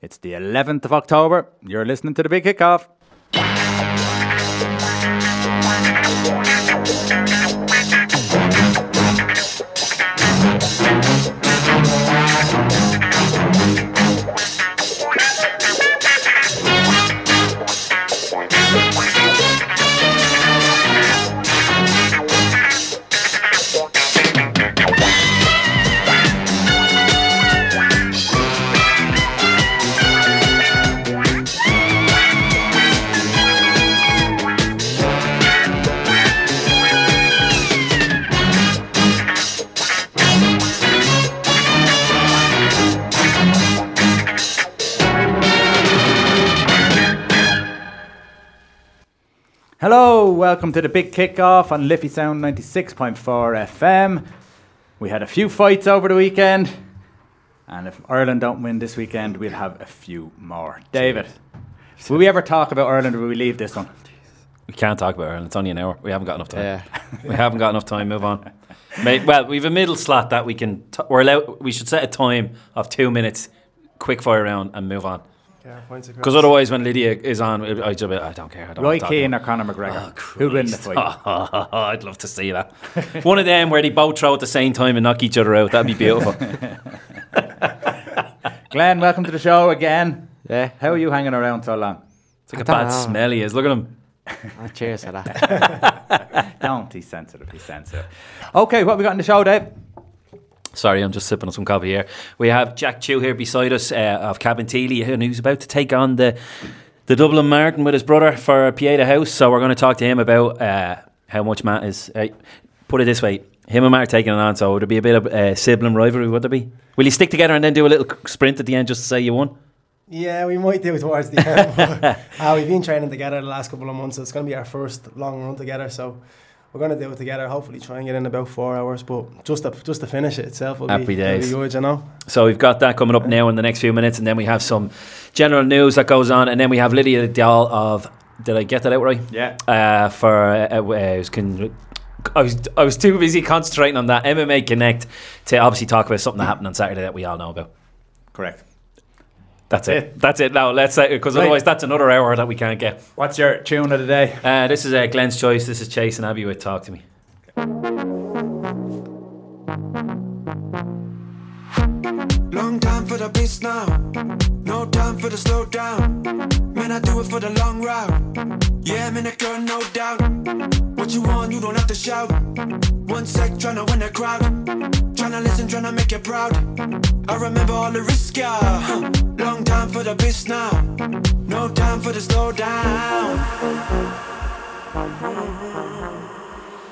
It's the 11th of October. You're listening to the big kickoff. Welcome to the big kickoff on Liffey Sound 96.4 FM. We had a few fights over the weekend, and if Ireland don't win this weekend, we'll have a few more. David, will we ever talk about Ireland or will we leave this one? We can't talk about Ireland. It's only an hour. We haven't got enough time. Yeah. we haven't got enough time. Move on. Mate, well, we've a middle slot that we can. T- we're allowed. We should set a time of two minutes, quick fire round, and move on. Yeah, points. Because otherwise, when Lydia is on, I, just, I don't care. I don't Roy wanna talk Keane about or Conor McGregor? Ah, oh, Who'll win the Christ. fight? I'd love to see that. One of them where they both throw at the same time and knock each other out. That'd be beautiful. Glenn, welcome to the show again. Yeah. How are you hanging around so long? It's like I a bad know. smell he is. Look at him. Oh, cheers for that. Don't, he's sensitive, he's sensitive. Okay, what we got in the show, Dave? Sorry, I'm just sipping on some coffee here. We have Jack Tuite here beside us uh, of Cabinteely, and who's about to take on the the Dublin Marathon with his brother for Pieta House. So we're going to talk to him about uh, how much Matt is. Uh, put it this way: him and Matt are taking it on. So would there be a bit of uh, sibling rivalry? Would there be? Will you stick together and then do a little sprint at the end just to say you won? Yeah, we might do towards the end. uh, we've been training together the last couple of months, so it's going to be our first long run together. So we're going to do it together. Hopefully, try and get in about four hours. But just to just to finish it itself will Happy be, will days. be good, you know. So we've got that coming up now in the next few minutes, and then we have some general news that goes on, and then we have Lydia Dahl of. Did I get that out right? Yeah. uh, for uh, uh, I I was I was too busy concentrating on that MMA Connect to obviously talk about something that happened on Saturday that we all know about. Correct. That's it. It. That's it. Now let's say because Right. otherwise that's another hour that we can't get. What's your tune of the day? Uh, this is uh, Glenn's choice. This is Chase and Abby with Talk to Me. Long time for the beast now. No time for the slow down. Man, I do it for the long route. Yeah, I'm in a girl, no doubt. What you want, you don't have to shout. One sec, tryna win the crowd. Tryna listen, tryna make you proud. I remember all the risk, yeah. Huh. Long time for the beast now. No time for the slow down.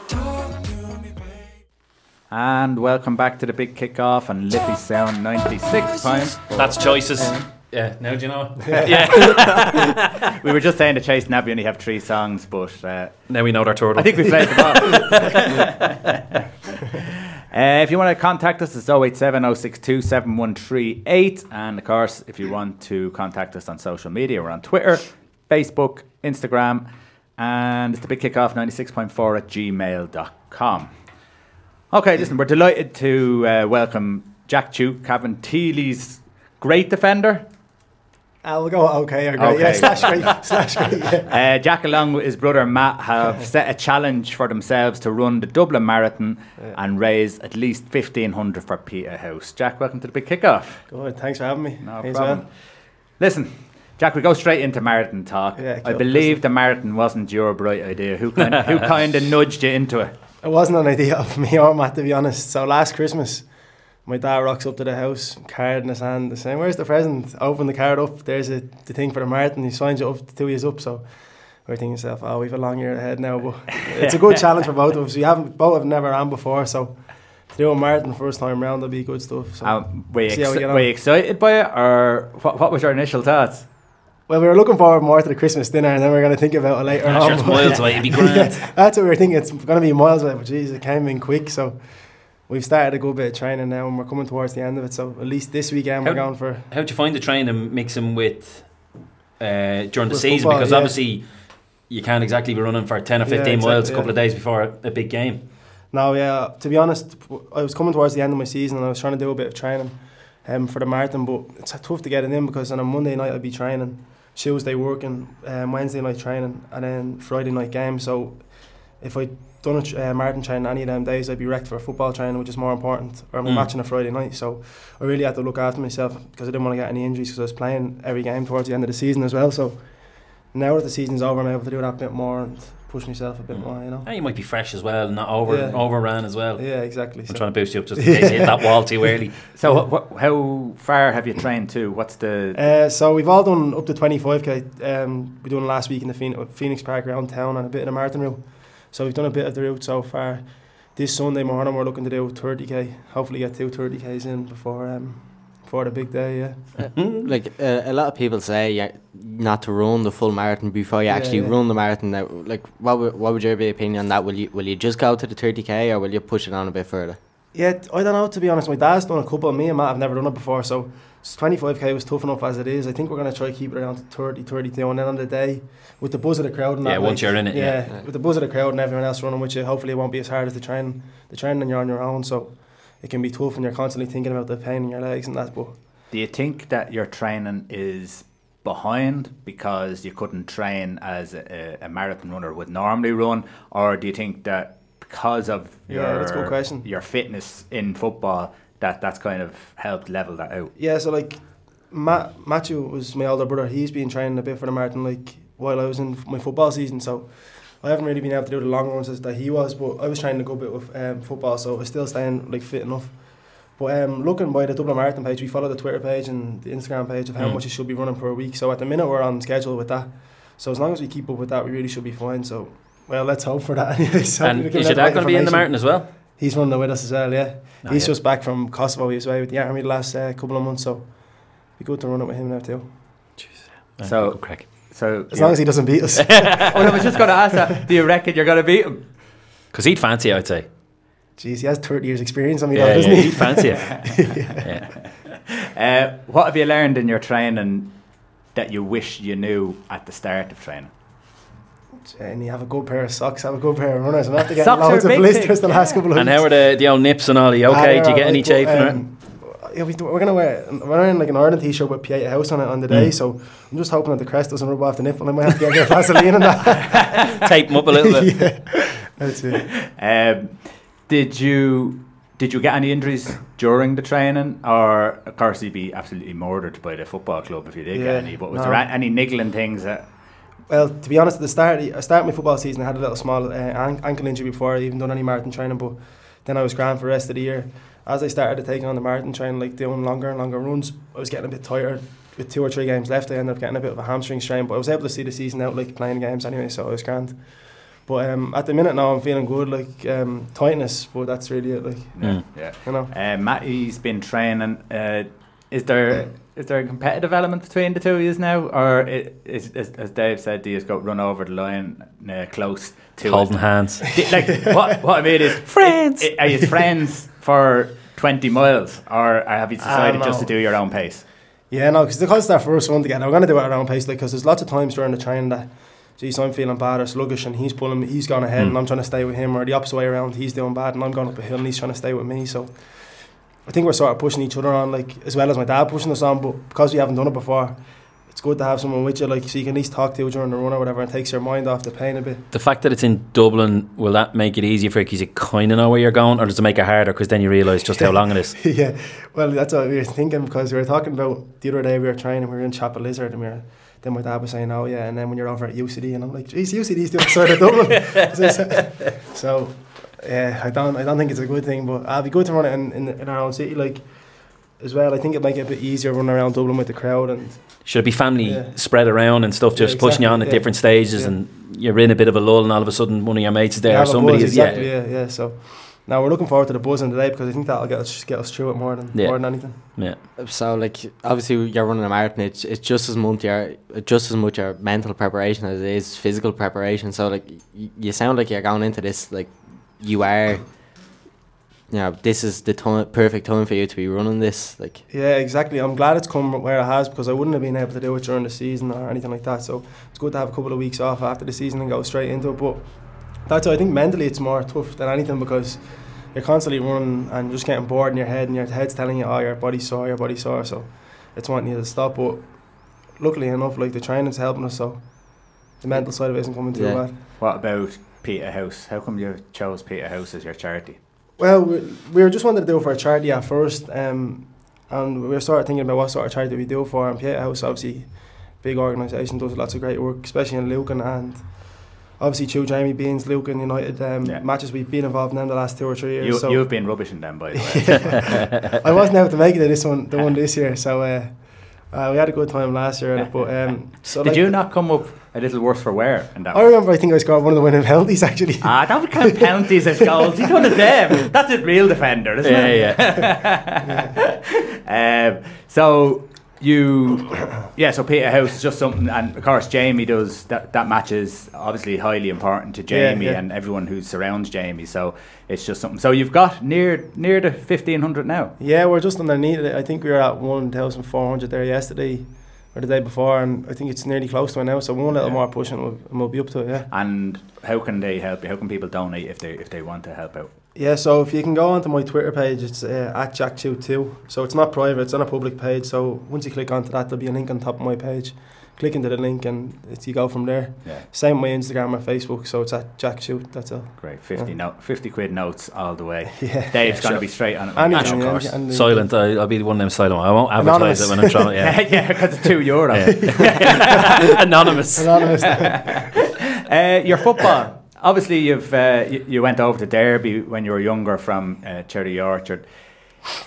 Talk to me, babe. And welcome back to the big kickoff on Liffey Sound 96 time. That's choices. Yeah. Now do you know? it? Yeah. We were just saying to Chase Nabby only have three songs, but uh, now we know their turtle. I think we played them all. Uh, if you want to contact us, it's 087 062 7138. And of course, if you want to contact us on social media, we're on Twitter, Facebook, Instagram, and it's the big kickoff 96.4 at gmail.com. Okay, listen, we're delighted to uh, welcome Jack Tuite, Kevin Teely's great defender. I'll go okay or great. Okay. Yeah, slash great. slash great. Yeah. Uh, Jack, along with his brother Matt, have set a challenge for themselves to run the Dublin Marathon and raise at least 1500 for Pieta House. Jack, welcome to the big kickoff. Good. Thanks for having me. No problem. well. Listen, Jack, we go straight into marathon talk. Yeah, I believe the marathon wasn't your bright idea. Who kind, who kind of nudged you into it? It wasn't an idea of me or Matt, to be honest. So last Christmas, my dad rocks up to the house, card in his hand, the saying, "Where's the present?" Open the card up. There's a, the thing for the marathon. He signs it up to two years up. So we're thinking to yourself, "Oh, we've a long year ahead now." But it's a good challenge for both of us. We haven't both have never ran before, so to do a marathon first time round that'll be good stuff. So. Um, were, you See how we exci- get on. were you excited by it, or what, what was your initial thoughts? Well, we were looking forward more to the Christmas dinner, and then we are going to think about it later I'm on. sure it's miles away. It'd be grand. Yeah, that's what we were thinking. It's going to be miles away, but geez, it came in quick. So we've started a good bit of training now, and we're coming towards the end of it. So at least this weekend we're going for. How'd you find the training mixing with uh, during the With season? football, because yeah. obviously you can't exactly be running for 10 or 15 Yeah, exactly, miles a couple yeah. of days before a, a big game. No, yeah. To be honest, I was coming towards the end of my season, and I was trying to do a bit of training um, for the marathon. But it's tough to get it in because on a Monday night I'd be training, Tuesday working, um, Wednesday night training, and then Friday night game. So if I done a tr- uh, marathon training any of them days, I'd be wrecked for a football training, which is more important, or I'm Mm. matching a Friday night. So I really had to look after myself because I didn't want to get any injuries because I was playing every game towards the end of the season as well. So now that the season's over, I'm able to do that a bit more and push myself a bit Mm. more, you know. And you might be fresh as well, not over Yeah. overran as well. Yeah, exactly. I'm So- trying to boost you up just in case you hit that wall too early. So, what, what, how far have you trained to? What's the Uh, so we've all done up to 25k. Um, we done last week in the Phoenix, Phoenix Park around town and a bit of the marathon route. So we've done a bit of the route so far. This Sunday morning we're looking to do 30k. Hopefully get two 30ks in before um, before the big day. Yeah. like uh, a lot of people say yeah, not to run the full marathon before you Yeah, actually yeah. run the marathon. Now, like, what would, what would your be opinion on that? Will you will you just go to the thirty k or will you push it on a bit further? Yeah, I don't know to be honest. My dad's done a couple. Of me and Matt have never done it before, so 25k was tough enough as it is. I think we're gonna try to keep it around to 30, 32, and then on the day with the buzz of the crowd and Yeah, that, once like, you're in it, yeah. yeah, with the buzz of the crowd and everyone else running with you, hopefully it won't be as hard as the train. The training and you're on your own, so it can be tough and you're constantly thinking about the pain in your legs and that. But Do you think that your training is behind because you couldn't train as a, a marathon runner would normally run, or do you think that because of Yeah, your that's a good question. your fitness in football that that's kind of helped level that out? yeah, so like Matt, Matthew was my older brother. He's been training a bit for the marathon like while I was in my football season. So I haven't really been able to do the long runs as that he was, but I was trying to go a bit with um, football, so I was still staying like fit enough. But um, looking by the Dublin Marathon page, we follow the Twitter page and the Instagram page of how Mm. much you should be running per week. So at the minute we're on schedule with that. So as long as we keep up with that, we really should be fine. So well, let's hope for that anyway. So and is let your dad going to be in the information- marathon as well? He's running with us as well, yeah. Oh, He's yeah. just back from Kosovo. He was away with the army the last uh, couple of months, so be good to run it with him now too. Yeah, So- good crack. So As long as he doesn't beat us. oh, I was just going to ask that. Do you reckon you're going to beat him? Because he'd fancy, I'd say. Jeez, he has 30 years experience on me Yeah, now, doesn't yeah, he? he'd fancy it. yeah. Uh, what have you learned in your training that you wish you knew at the start of training? And you have a good pair of socks, have a good pair of runners. I'm after getting Socks are loads a of blisters thing, the last yeah. couple of And weeks. how are the, the old nips and all? Are you Ah, okay? they're Do you get alright, any but, chafing? um, yeah, we, we're gonna wear we're wearing like an Ireland t-shirt with Pieta House on it on the day, Mm. so I'm just hoping that the crest doesn't rub off the nipple. I might have to get a bit of Vaseline and that. Tape them up a little bit. yeah, that's it. Um, did you did you get any injuries during the training, or of course you'd be absolutely murdered by the football club if you did Yeah, get any? But was no. there any niggling things that? Well, to be honest, at the start, I started my football season. I had a little small uh, ankle injury before I even done any marathon training, but then I was grand for the rest of the year. As I started to take on the marathon training, like doing longer and longer runs, I was getting a bit tired. With two or three games left, I ended up getting a bit of a hamstring strain, but I was able to see the season out like playing games anyway, so I was grand. But um, at the minute now, I'm feeling good, like um, tightness, but that's really it, like Mm. Yeah. you know. Uh, Matty's been training. Uh, is there is there a competitive element between the two of you now, or is, is, as Dave said, do you just go run over the line uh, close to Holding it? hands. Like what what I mean is Friends. i- i- are you friends for twenty miles, or have you decided just to do your own pace? Yeah, no, because because that first one together, we're gonna do it at our own pace, like because there's lots of times during the training that, geez, I'm feeling bad or sluggish, and he's pulling, me, he's gone ahead, Mm. and I'm trying to stay with him, or the opposite way around, he's doing bad, and I'm going up a hill, and he's trying to stay with me. So, I think we're sort of pushing each other on, like as well as my dad pushing us on, but because we haven't done it before, it's good to have someone with you, like so you can at least talk to you during the run or whatever, and takes your mind off the pain a bit. The fact that it's in Dublin, will that make it easier for you because you kind of know where you're going, or does it make it harder because then you realise just how long it is? yeah, well, that's what we were thinking because we were talking about the other day. We were training. We were in Chapelizod, and we were. Then my dad was saying, "Oh yeah," and then when you're over at UCD, and I'm like, "Geez, UCD's the other side of Dublin." so, yeah, I don't, I don't think it's a good thing, but uh, it'd be good to run it in, in, in our own city, like as well. I think it might get a bit easier running around Dublin with the crowd, and Should it be family Yeah. spread around and stuff, just Yeah, pushing you on at yeah. different stages, Yeah. and you're in a bit of a lull, and all of a sudden one of your mates is there, you or somebody buzz, is exactly, yeah, yeah, yeah. So. Now we're looking forward to the buzzing today because I think that'll get us get us through it more than Yeah. more than anything. yeah. So like obviously you're running a marathon. It's it's just as much your just as much your mental preparation as it is physical preparation. So like y- you sound like you're going into this like you are. You know, this is the time, perfect time for you to be running this. Like, Yeah, exactly. I'm glad it's come where it has because I wouldn't have been able to do it during the season or anything like that. So it's good to have a couple of weeks off after the season and go straight into it. But that's I think mentally it's more tough than anything because you're constantly running and just getting bored in your head, and your head's telling you, "Oh, your body's sore, your body's sore." So it's wanting you to stop. But luckily enough, like the training's helping us, so the mental side of it isn't coming too Yeah. bad. What about Pieta House? How come you chose Pieta House as your charity? Well, we, we were just wanted to do it for a charity at first, um, and we were sort of thinking about what sort of charity we do for. And Pieta House, obviously, big organisation, does lots of great work, especially in Lucan and obviously Chew Jamie Beans, Lucan United um, Yeah. matches we've been involved in them the last two or three years. You, so you've been rubbish in them, by the way. I wasn't able to make it to this one, the one this year. So uh, uh, we had a good time last year, but um, so Did like, you not come up a little worse for wear in that? I remember. I think I scored one of the winning penalties actually. Ah, don't count penalties as goals. He's one of them. That's a real defender, isn't Yeah, it? yeah. um, so you, yeah. So Pieta House is just something, and of course Jamie does that. That match is obviously highly important to Jamie yeah. and everyone who surrounds Jamie. So it's just something. So you've got near near the fifteen hundred now. Yeah, we're just underneath it. I think we were at 1,400 there yesterday or the day before, and I think it's nearly close to it now. So one little Yeah. more push and we'll, and we'll be up to it, yeah. And how can they help you? How can people donate if they if they want to help out? Yeah, so if you can go onto my Twitter page, it's uh, at Jack22. So it's not private, it's on a public page. So once you click onto that, there'll be a link on top of my page. Click into the link and it's, you go from there. Yeah, Same with my Instagram or Facebook, so it's at Jack Shoot, that's all. great. Fifty Yeah. no, fifty quid notes all the way. Yeah. Dave's Yeah, going to be straight on it. And when he's you of go. Course. and the- Silent. I, I'll be the one of them silent. I won't advertise Anonymous. it when I'm trying. yeah, Yeah. yeah, because it's two euro. Yeah. Anonymous. Anonymous. uh, your football. Obviously, you've uh, you, you went over to Derby when you were younger from uh, Cherry Orchard.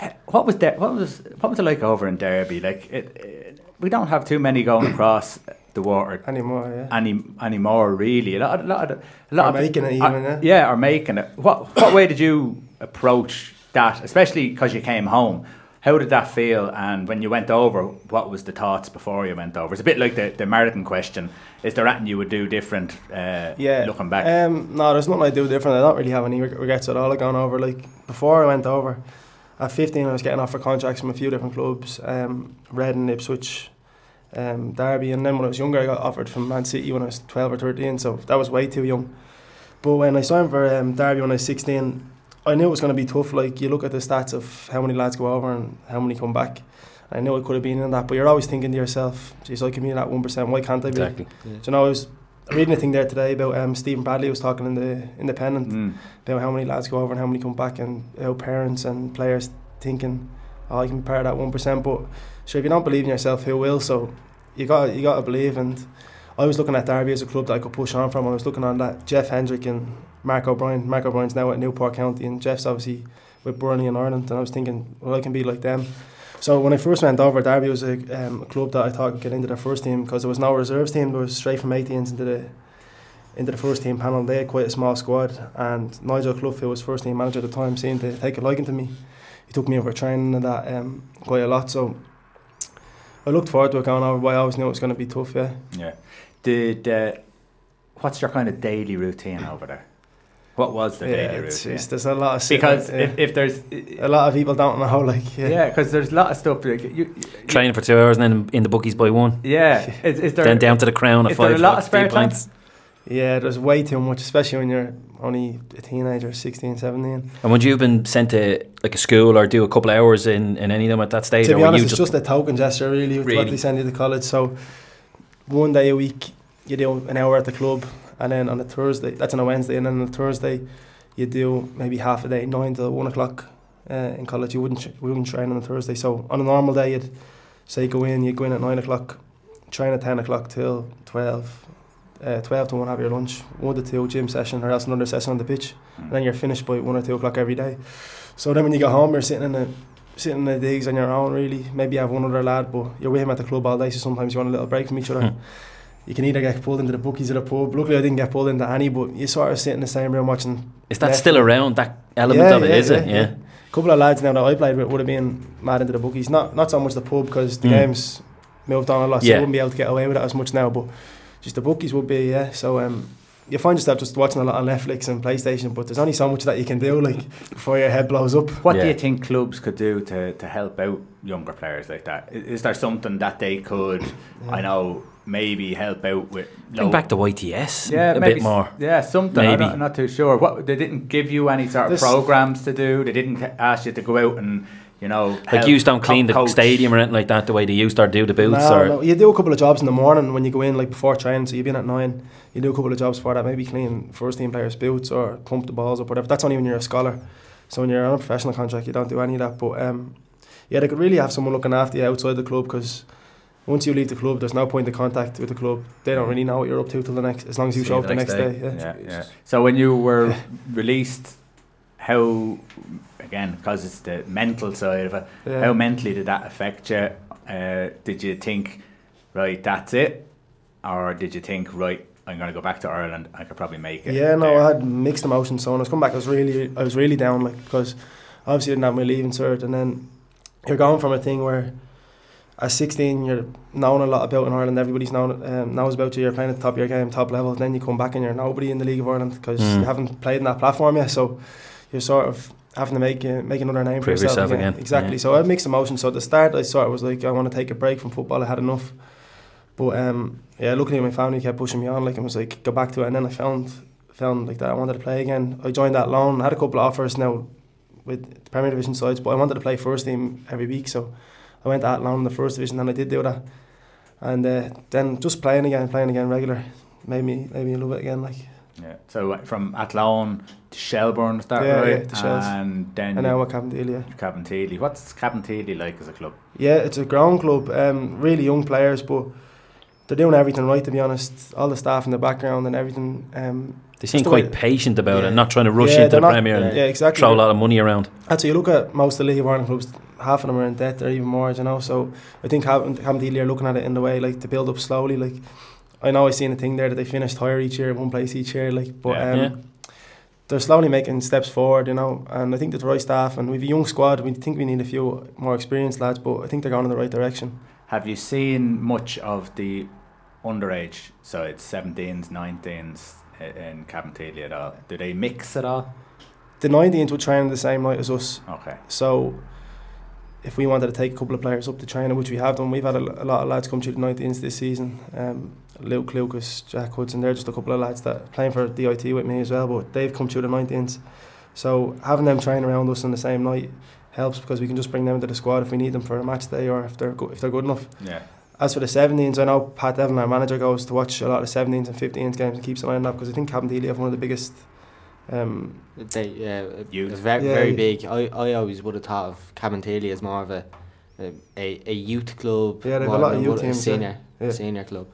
Uh, What was there? What was what was it like over in Derby? Like it, it, we don't have too many going across the water Anymore, yeah. any anymore. Really, a lot, a lot, of, a lot of making it even, yeah. yeah, or making it. What what way did you approach that? Especially because you came home. How did that feel? And when you went over, what was the thoughts before you went over? It's a bit like the, the marathon question. Is there anything you would do different? Uh, Yeah. looking back. Um, no, there's nothing I'd do different. I don't really have any regrets at all of going over. Like before I went over, at 15 I was getting offered contracts from a few different clubs, um, Reading, Ipswich, um, Derby, and then when I was younger I got offered from Man City when I was 12 or 13, so that was way too young. But when I signed for um, Derby when I was 16, I knew it was going to be tough. Like you look at the stats of how many lads go over and how many come back. I knew it could have been in that, but you're always thinking to yourself, "Geez, I can be in that one percent. Why can't I be?" Exactly. Do you know, I was reading a thing there today about um, Stephen Bradley was talking in the Independent Mm. about how many lads go over and how many come back, and how parents and players thinking, "Oh, I can be part of that one percent." But sure, if you don't believe in yourself, who will? So you got you got to believe. And I was looking at Derby as a club that I could push on from. I was looking on that Jeff Hendrick and Mark O'Brien. Mark O'Brien's now at Newport County, and Jeff's obviously with Burnley in Ireland. And I was thinking, well, I can be like them. So when I first went over, Derby was a, um, a club that I thought could get into their first team because there was no reserves team. There was straight from 18s into the into the first team panel. They had quite a small squad, and Nigel Clough, who was first team manager at the time, seemed to take a liking to me. He took me over training and that um, quite a lot. So I looked forward to it going over, but I always knew it was going to be tough. Yeah. Yeah. Did uh, what's your kind of daily routine over there? What was the yeah, daily it's, routine? it's, there's a lot of sitting, because yeah. if, if there's a lot of people don't know. Like yeah, yeah, because there's a lot of stuff like you, you Training for two hours and then in the bookies by one. yeah. Is, is there then down to the crown at there five a lot of spare few time? pints. yeah. There's way too much, especially when you're only a teenager, 16, 17. And would you have been sent to like a school or do a couple of hours in, in any of them at that stage? to be were honest, you it's just a token gesture, really, with what Really? they send you to college. So, one day a week, you do an hour at the club, and then on a Thursday, that's on a Wednesday, and then on a Thursday, you do maybe half a day, nine to one o'clock uh, in college. You wouldn't, we wouldn't train on a Thursday. So, on a normal day, you'd say go in, you go in at nine o'clock, train at 10 o'clock till 12. Uh, 12 to 1 have your lunch, 1 to 2 gym session, or else another session on the pitch, and then you're finished by 1 or 2 o'clock every day. So then when you get home, you're sitting in a sitting in the digs on your own really. Maybe you have one other lad, but you're with him at the club all day, so sometimes you want a little break from each other. You can either get pulled into the bookies or the pub. Luckily I didn't get pulled into any, but you sort of sit in the same room watching Is that Netflix. still around, that element Yeah, of it, yeah, is it? yeah, Yeah. yeah. a couple of lads now that I played with would have been mad into the bookies. Not not so much the pub because the Mm. games moved on a lot, so Yeah. you wouldn't be able to get away with it as much now. But just the bookies would be yeah. So um, you find yourself just watching a lot on Netflix and PlayStation, but there's only so much that you can do like before your head blows up. What do you think clubs could do to, to help out younger players like that? Is, Is, there something that they could, I know, maybe help out with Bring low- back the YTS yeah, a maybe bit more. Yeah, something. Maybe. I'm, not, I'm not too sure. What they didn't give you any sort of This- programs to do. They didn't ask you to go out and you know Like help you don't clean the co- coach. stadium or anything like that the way they used to or do the boots No, or no, you do a couple of jobs in the morning when you go in, like before training. So you've been at nine. You do a couple of jobs for that, maybe clean first team players' boots or pump the balls or whatever. That's only when you're a scholar. So when you're on a professional contract, you don't do any of that. But um, yeah, they could really have someone looking after you outside the club because once you leave the club, there's no point of contact with the club. They don't really know what you're up to till the next, as long as you See show up the next day. yeah. Yeah, yeah. So when you were released, how again because it's the mental side of it. Yeah. How mentally did that affect you? Uh, did you think, right, that's it, or did you think, right, I'm going to go back to Ireland. I could probably make it. Yeah, no, there. I had mixed emotions. So when I was coming back, I was really, I was really down, like because obviously I didn't have my leaving cert, and then you're going from a thing where at 16 you're knowing a lot about in Ireland. Everybody's known um, knows about you. You're playing at the top of your game, top level. Then you come back and you're nobody in the League of Ireland because Mm. you haven't played in that platform yet. So you're sort of having to make uh, make another name for Prove yourself, yourself again, Exactly. yeah. So I mixed emotions. So at the start, I sort of was like, I want to take a break from football. I had enough. But um, yeah, luckily my family kept pushing me on. Like I was like, go back to it. And then I found found like that I wanted to play again. I joined that loan. I had a couple of offers now with the Premier Division sides, but I wanted to play first team every week. So I went at loan in the first division, and I did do that. And uh, then just playing again, playing again regular, made me made me love it again. Like Yeah. So uh, from Athlone to Shelbourne, is that Yeah, right? yeah, to Shells. and then and now at Cabinteely, yeah. Cabinteely. What's Cabinteely like as a club? Yeah, it's a ground club. Um, really young players, but they're doing everything right. To be honest, all the staff in the background and everything. Um, they seem Just the quite way- patient about Yeah. it, not trying to rush yeah, into the not- Premier Yeah, and exactly. throw a lot of money around. And so you look at most of the League of Ireland clubs, half of them are in debt or even more, you know. So I think Cabinteely are looking at it in the way like to build up slowly. Like I know I've seen a thing there that they finished higher each year, one place each year. Like, but Yeah. um, Yeah. they're slowly making steps forward, you know. And I think there's the right staff, and we've a young squad. We think we need a few more experienced lads, but I think they're going in the right direction. Have you seen much of the underage So it's 17s, 19s i- in Cabinteely at all? Do they mix at all? The 19s would train the same night as us. Okay. So if we wanted to take a couple of players up to China, which we have done, we've had a, a lot of lads come through the 19s this season. Um, Luke Lucas, Jack Hudson, they're just a couple of lads that are playing for DIT with me as well, but they've come through the 19s. So having them train around us on the same night helps because we can just bring them into the squad if we need them for a match day or if they're go- if they're good enough. Yeah. As for the 17s, I know Pat Devlin, our manager, goes to watch a lot of 17s and 15s games and keeps an eye on that because I think Cabinteely have one of the biggest. Um, They, yeah, Youth. it's very, Yeah, very big. I, I always would have thought of Cabinteely as more of a a, a, a youth club. Yeah, they've a more lot of than youth a teams. Senior, Yeah. senior club.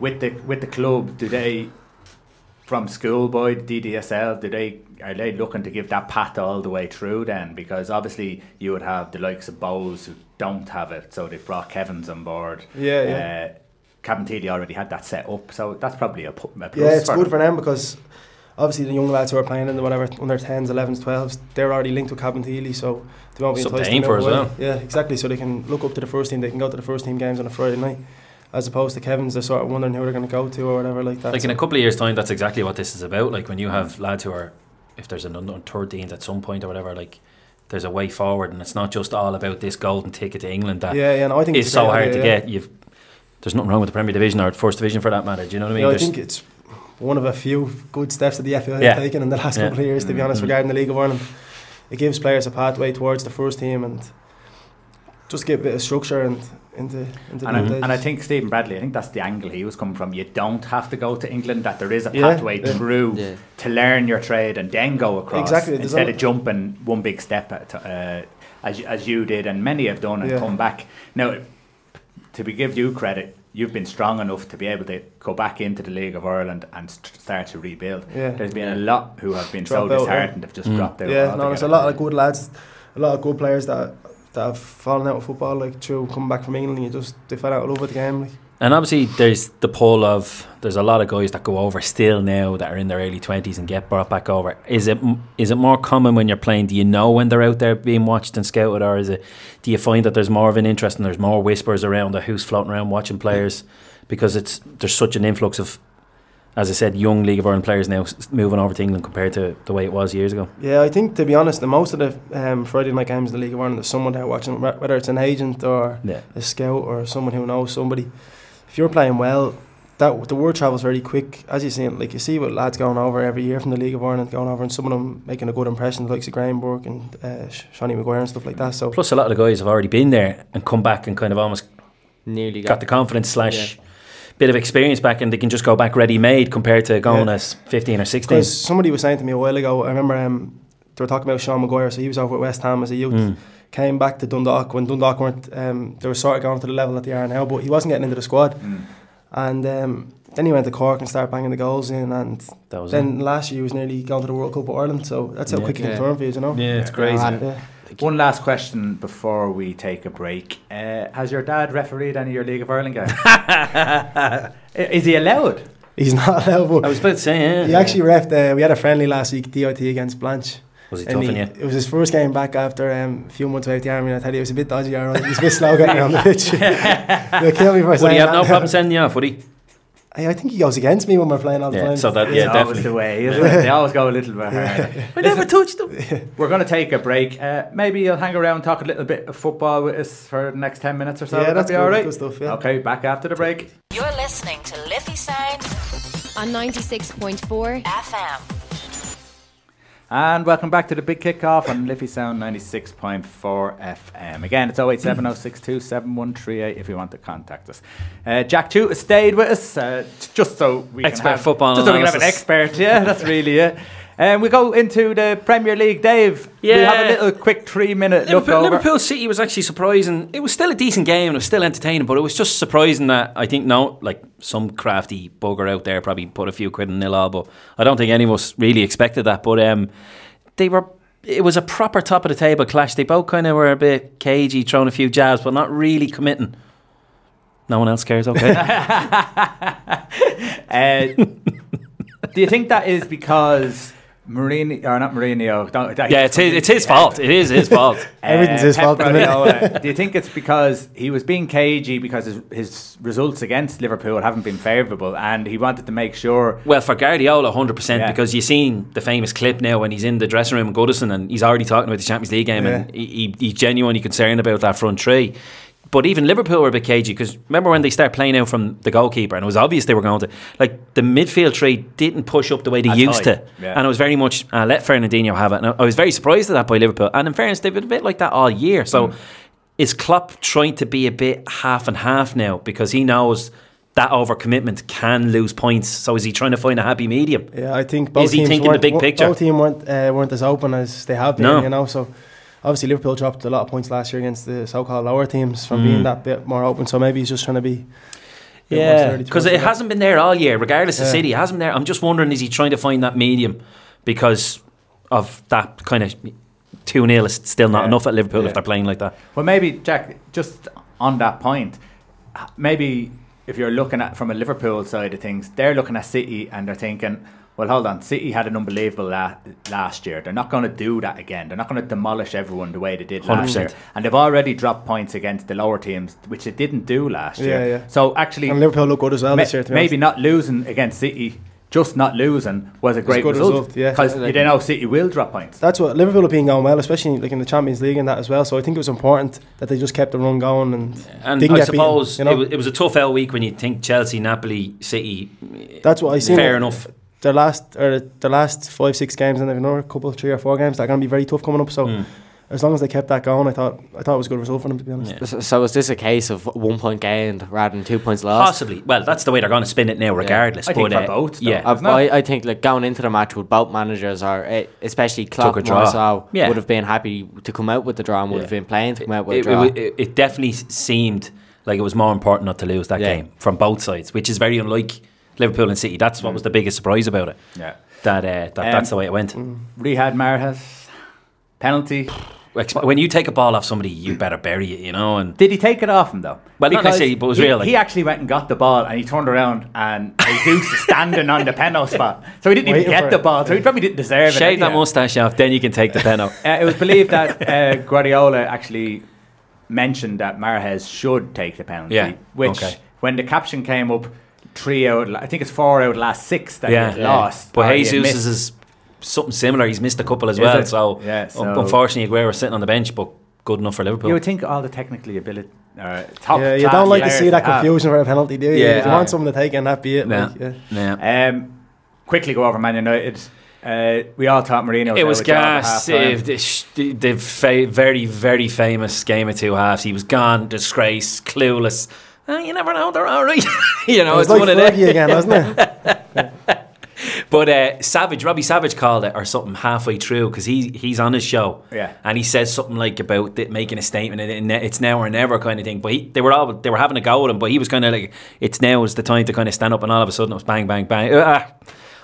With the with the club, do they from schoolboy to DDSL? Do they are they looking to give that path all the way through then? Because obviously you would have the likes of Bohs who don't have it, so they've brought Kevin's on board. yeah, yeah. Uh, Cabinteely already had that set up, so that's probably a, a plus Yeah, it's for good them. for them because obviously the young lads who are playing in the whatever under 10s, 11s, 12s, they're already linked with Cabinteely, so they won't be Something to enticed for as well. Yeah, exactly. So they can look up to the first team. They can go to the first team games on a Friday night, as opposed to Kevin's. They're sort of wondering who they're going to go to or whatever like that. Like in a couple of years' time, that's exactly what this is about. Like when you have lads who are, if there's an under 13s at some point or whatever, like there's a way forward, and it's not just all about this golden ticket to England that yeah, yeah. No, I think it's so hard idea, to yeah. get. You've there's nothing wrong with the Premier Division or First Division for that matter. Do you know what I mean? Yeah, I think it's one of a few good steps that the FA Yeah. have taken in the last Yeah. couple of years, to be honest, Mhm. regarding the League of Ireland. It gives players a pathway towards the first team and just get a bit of structure and into into And, the I, and I think Stephen Bradley, I think that's the angle he was coming from. You don't have to go to England; that there is a pathway yeah. through Yeah. to learn your trade and then go across Exactly, instead of jumping one big step at, uh, as you- as you did and many have done and Yeah. come back. Now, to be give you credit, you've been strong enough to be able to go back into the League of Ireland and st- start to rebuild. yeah. There's been a lot who have been Drop so out, disheartened have just Mm. dropped out. Yeah, no, there's a lot of good lads, a lot of good players that that have fallen out of football, like through coming back from England. You just they fell out of love with the game. Like. And obviously, there's the pull of there's a lot of guys that go over still now that are in their early twenties and get brought back over. Is it is it more common when you're playing? Do you know when they're out there being watched and scouted, or is it? Do you find that there's more of an interest and there's more whispers around the who's floating around watching players because it's there's such an influx of, as I said, young League of Ireland players now moving over to England compared to the way it was years ago. Yeah, I think to be honest, the most of the um, Friday night games in the League of Ireland, there's someone there watching, whether it's an agent or Yeah. a scout or someone who knows somebody. If you're playing well, that the word travels very quick. As you see, like you see what lads going over every year from the League of Ireland going over, and some of them making a good impression, the likes of Graham Burke and uh, Seanie Maguire and stuff like that. So Plus, a lot of the guys have already been there and come back and kind of almost Nearly got got, the confidence slash bit of experience back, and they can just go back ready made compared to going Yeah. as fifteen or sixteen. somebody was saying to me a while ago, I remember um, they were talking about Sean Maguire. So he was over at West Ham as a youth. Mm. Came back to Dundalk when Dundalk weren't. Um, they were sort of going to the level that they are now, but he wasn't getting into the squad. Mm. And um, then he went to Cork and started banging the goals in, and That was then last year he was nearly going to the World Cup of Ireland. So that's how Yeah. quick it Yeah. can turn for you, you know. Yeah, it's crazy. Yeah. One last question before we take a break. Uh, has your dad refereed any of your League of Ireland games? Is he allowed? He's not allowed. But I was about to say, yeah. he actually refed. Uh, we had a friendly last week, DIT against Blanch. Was he tough on he- you? It was his first game back after um, a few months out of the army. And I tell you, it was a bit dodgy. Aaron. He was a bit slow getting on the pitch. They'll kill me for Would saying he have that. no problem sending you off? Would he? I, I think he goes against me when we're playing all the Yeah, time. so that- yeah, always definitely. the way, isn't it? They always go a little bit hard. I never touched them. We're going to take a break. Uh, maybe you'll hang around talk a little bit of football with us for the next 10 minutes or so. Yeah, Would that's that be good, all right? good stuff, yeah. Okay, back after the break. You're listening to Liffey Sound on 96.4 FM. And welcome back to the big kickoff on Liffey Sound 96.4 FM. Again, it's 087 7138 if you want to contact us. Uh, Jack Tuite has stayed with us uh, just so we Expert can have, football just so we can have an expert. Yeah, that's really it. And we go into the Premier League. Dave, we have a little quick three minute look Liverpool, over. Liverpool City was actually surprising. It was still a decent game and it was still entertaining, but it was just surprising that I think now, like some crafty bugger out there probably put a few quid in nil all, but I don't think any of us really expected that. But um, they were. It was a proper top of the table clash. They both kind of were a bit cagey, throwing a few jabs, but not really committing. No one else cares. Okay. Uh, do you think that is because Mourinho, or not Mourinho? Don't, that- yeah, it's his, it's his fault. It is his fault. Everything's his uh, Pep fault at the minute. Guardiola, do you think it's because he was being cagey because his, his results against Liverpool haven't been favourable and he wanted to make sure Well, for Guardiola, 100%, Yeah. because you've seen the famous clip now when he's in the dressing room with Goodison and he's already talking about the Champions League game and he, he, he's genuinely concerned about that front three. But even Liverpool were a bit cagey because remember when they start playing out from the goalkeeper and it was obvious they were going to. Like the midfield three didn't push up the way they As used high, to. yeah. And it was very much, uh, let Fernandinho have it. And I I was very surprised at that by Liverpool. And in fairness, they've been a bit like that all year. So Mm. is Klopp trying to be a bit half and half now because he knows that overcommitment can lose points. So is he trying to find a happy medium? Yeah, I think both Is he teams thinking the big picture? Both teams weren't uh, weren't as open as they have been. No. You know, so obviously Liverpool dropped a lot of points last year against the so-called lower teams from Mm. being that bit more open. So maybe he's just trying to be. a bit more Yeah, because it hasn't been there all year, regardless of City. It hasn't been there. I'm just wondering, is he trying to find that medium because of that kind of 2 0 is still not Yeah. enough at Liverpool Yeah. if they're playing like that? Well, maybe Jack. Just on that point, maybe if you're looking at from a Liverpool side of things, they're looking at City and they're thinking, "Well, hold on. City had an unbelievable la- last year. They're not going to do that again. They're not going to demolish everyone the way they did last 100%. year. And they've already dropped points against the lower teams, which they didn't do last Yeah, year. yeah. So actually, And Liverpool look good as well ma- this year. To maybe honest. not losing against City, just not losing was a great good result. result, yeah. because Like- you know City will drop points. That's what Liverpool have been going well, especially like in the Champions League and that as well. So I think it was important that they just kept the run going and And didn't I get beaten, suppose you know? it, was, it was a tough L week when you think Chelsea, Napoli, City. that's what I mm, see. Fair enough. The last or the last five six games and they've another couple three or four games that are going to be very tough coming up. So Mm. as long as they kept that going, I thought I thought it was a good result for them to be honest. Yeah. So, so is this a case of one point gained rather than two points lost? Possibly. Well, that's the way they're going to spin it now, regardless. I think but, for uh, both, though. Yeah. I, I think like going into the match with both managers are eh, especially Klopp a more so Yeah. would have been happy to come out with the draw and would Yeah. have been playing to come out with it, a draw. it, it, it definitely seemed like it was more important not to lose that Yeah. game from both sides, which is very unlike Liverpool and City. That's what was the biggest surprise about it. Yeah. That, uh, that Um, that's the way it went. Riyad Mahrez penalty. When you take a ball off somebody, you better bury it, you know. And Did he take it off him though? Well, not Because necessarily, but it was he, real, like- he actually went and got the ball and he turned around and Jesus was standing on the penalty spot. So he didn't even get the ball. So he probably didn't deserve it. shave that mustache off, then you can take the pen out. Uh, it was believed that uh, Guardiola actually mentioned that Mahrez should take the penalty. Yeah, Which, okay. when the caption came up, three out, I think it's four out last six that Yeah. he Yeah. lost. But or he had Jesus missed. is something similar. He's missed a couple as Is well. it? So, Yeah, so- un- unfortunately, Aguero was sitting on the bench, but good enough for Liverpool. You would think all the technically ability. uh, top. yeah, you don't like to see that have. confusion for a penalty, do you? Yeah. If you want someone to take it and that be it. Yeah. Like, yeah. Yeah. Um, quickly go over Man United. Uh, we all thought Mourinho. It was out of job at gas. half-time. The, the, the fa- very, very famous game of two halves. He was gone, disgrace, clueless. Uh, you never know, they're all right. you know, It it's like one of them. again, wasn't it? But uh, Savage, Robbie Savage called it or something halfway through because he he's on his show. Yeah. and he says something like about it, making a statement and it- and it's now or never kind of thing. But he, they were all they were having a go at him, but he was kind of like it's now is the time to kind of stand up, and all of a sudden it was bang bang bang. Uh,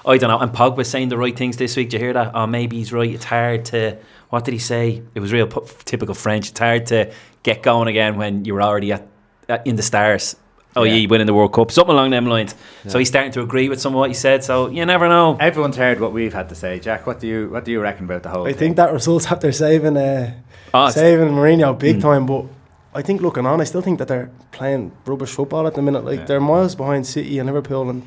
I don't know. And Pogba saying the right things this week. Did you hear that? Oh, maybe he's right. It's hard to. What did he say? It was real typical French. It's hard to get going again when you're already at in the stars. Oh yeah, Yeah. winning the World Cup, something along them lines. So he's starting to agree with some of what he said. So you never know. Everyone's heard what we've had to say. Jack, what do you what do you reckon about the whole? I thing? think that results after saving uh, Oh, saving Mourinho big Mm. time. But I think looking on, I still think that they're playing rubbish football at the minute. Like Yeah. they're miles behind City and Liverpool and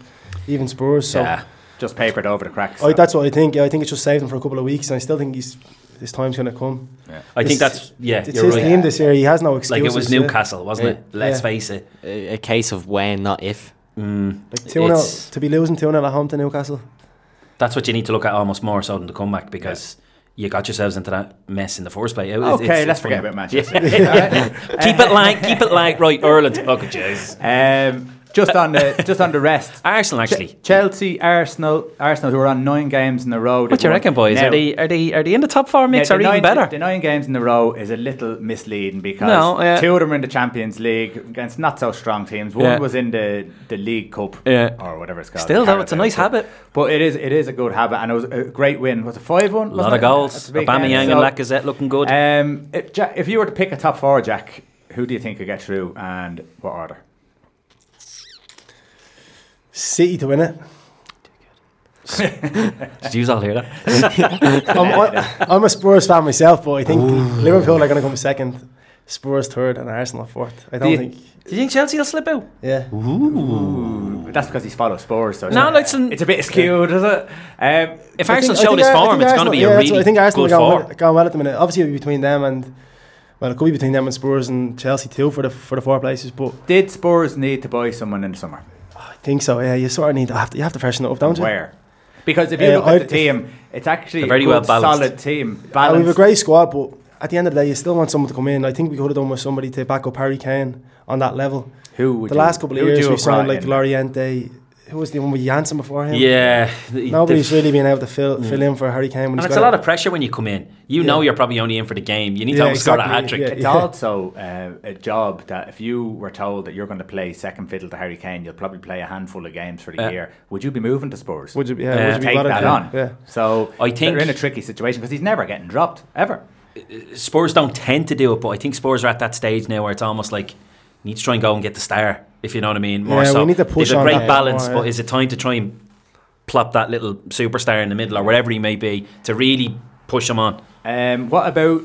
even Spurs. So yeah. just papered over the cracks. I, that's what I think. Yeah, I think it's just saved him for a couple of weeks, and I still think he's his time's going to come. I think that's yeah. It's you're his right. team this year. He has no excuses. Like it was. Newcastle, wasn't it? Yeah. Let's Yeah. face it. A, a case of when, not if. Mm, Like two 0 It's- to be losing two 0 at home to Newcastle. that's what you need to look at almost more so than the comeback because you got yourselves into that mess in the first place. It Okay, it's- let's it's forget funny. about Manchester. keep it light, keep it light. Right, Ireland. Good jeez. Um, just on the just on the rest. Arsenal actually. Ch- Chelsea, Arsenal, Arsenal, who are on nine games in a row. What do you reckon, boys? Now- are they are they are they in the top four mix now, or even better? The nine games in a row is a little misleading because No, two of them are in the Champions League against not so strong teams. One Yeah. was in the, the League Cup Yeah. or whatever it's called. Still though, it's a nice habit. But it is it is a good habit, and it was a great win. Was it five one? A lot of goals. Aubameyang and Lacazette looking good. Um, if, Jack, if you were to pick a top four, Jack, who do you think could get through, and what order? City to win it. Did you all hear that? I'm, I, I'm a Spurs fan myself, but I think Liverpool are going to come second, Spurs third, and Arsenal fourth. I don't you- think. Do you think Chelsea will slip out? Yeah. But that's because he's followed Spurs, so it's, No, not- like some- it's a bit skewed, is it? Um, If I Arsenal think- show this Ar- I form, think it's going to be yeah, a really I think Arsenal good are going form. well, going well at the minute. Obviously, it'll be between them and well, it could be between them and Spurs and Chelsea too for the for the four places. But did Spurs need to buy someone in the summer? I think so. Yeah, you sort of need to have to you have to freshen it up, don't you? Where? Because if you Uh, look at I'd- the team, it's actually a very good, well balanced. solid team. Uh, we have a Balanced. great squad, but at the end of the day, you still want someone to come in. I think we could have done with somebody to back up Harry Kane on that level. who would the you- last couple of would years you we've have brought signed like in? Llorente. Who was the one with Janssen before him? Yeah. the- Nobody's the- really been able to fill fill in for Harry Kane. When And it's a lot of pressure when you come in. You Yeah. know you're probably only in for the game. You need to Yeah, almost score a hat trick. yeah. It's also uh, a job that if you were told that you're going to play second fiddle to Harry Kane, you'll probably play a handful of games for the Yeah. year. Would you be moving to Spurs? Would you be? Yeah, Uh, would you be take that on? Yeah. So I think- they're in a tricky situation because he's never getting dropped ever. Spurs don't tend to do it, but I think Spurs are at that stage now where it's almost like you need to try and go and get the star, if you know what I mean. More Yeah, we so. need to push There's a on great that balance, more, yeah. but is it time to try and plop that little superstar in the middle or wherever he may be to really push him on? Um, what about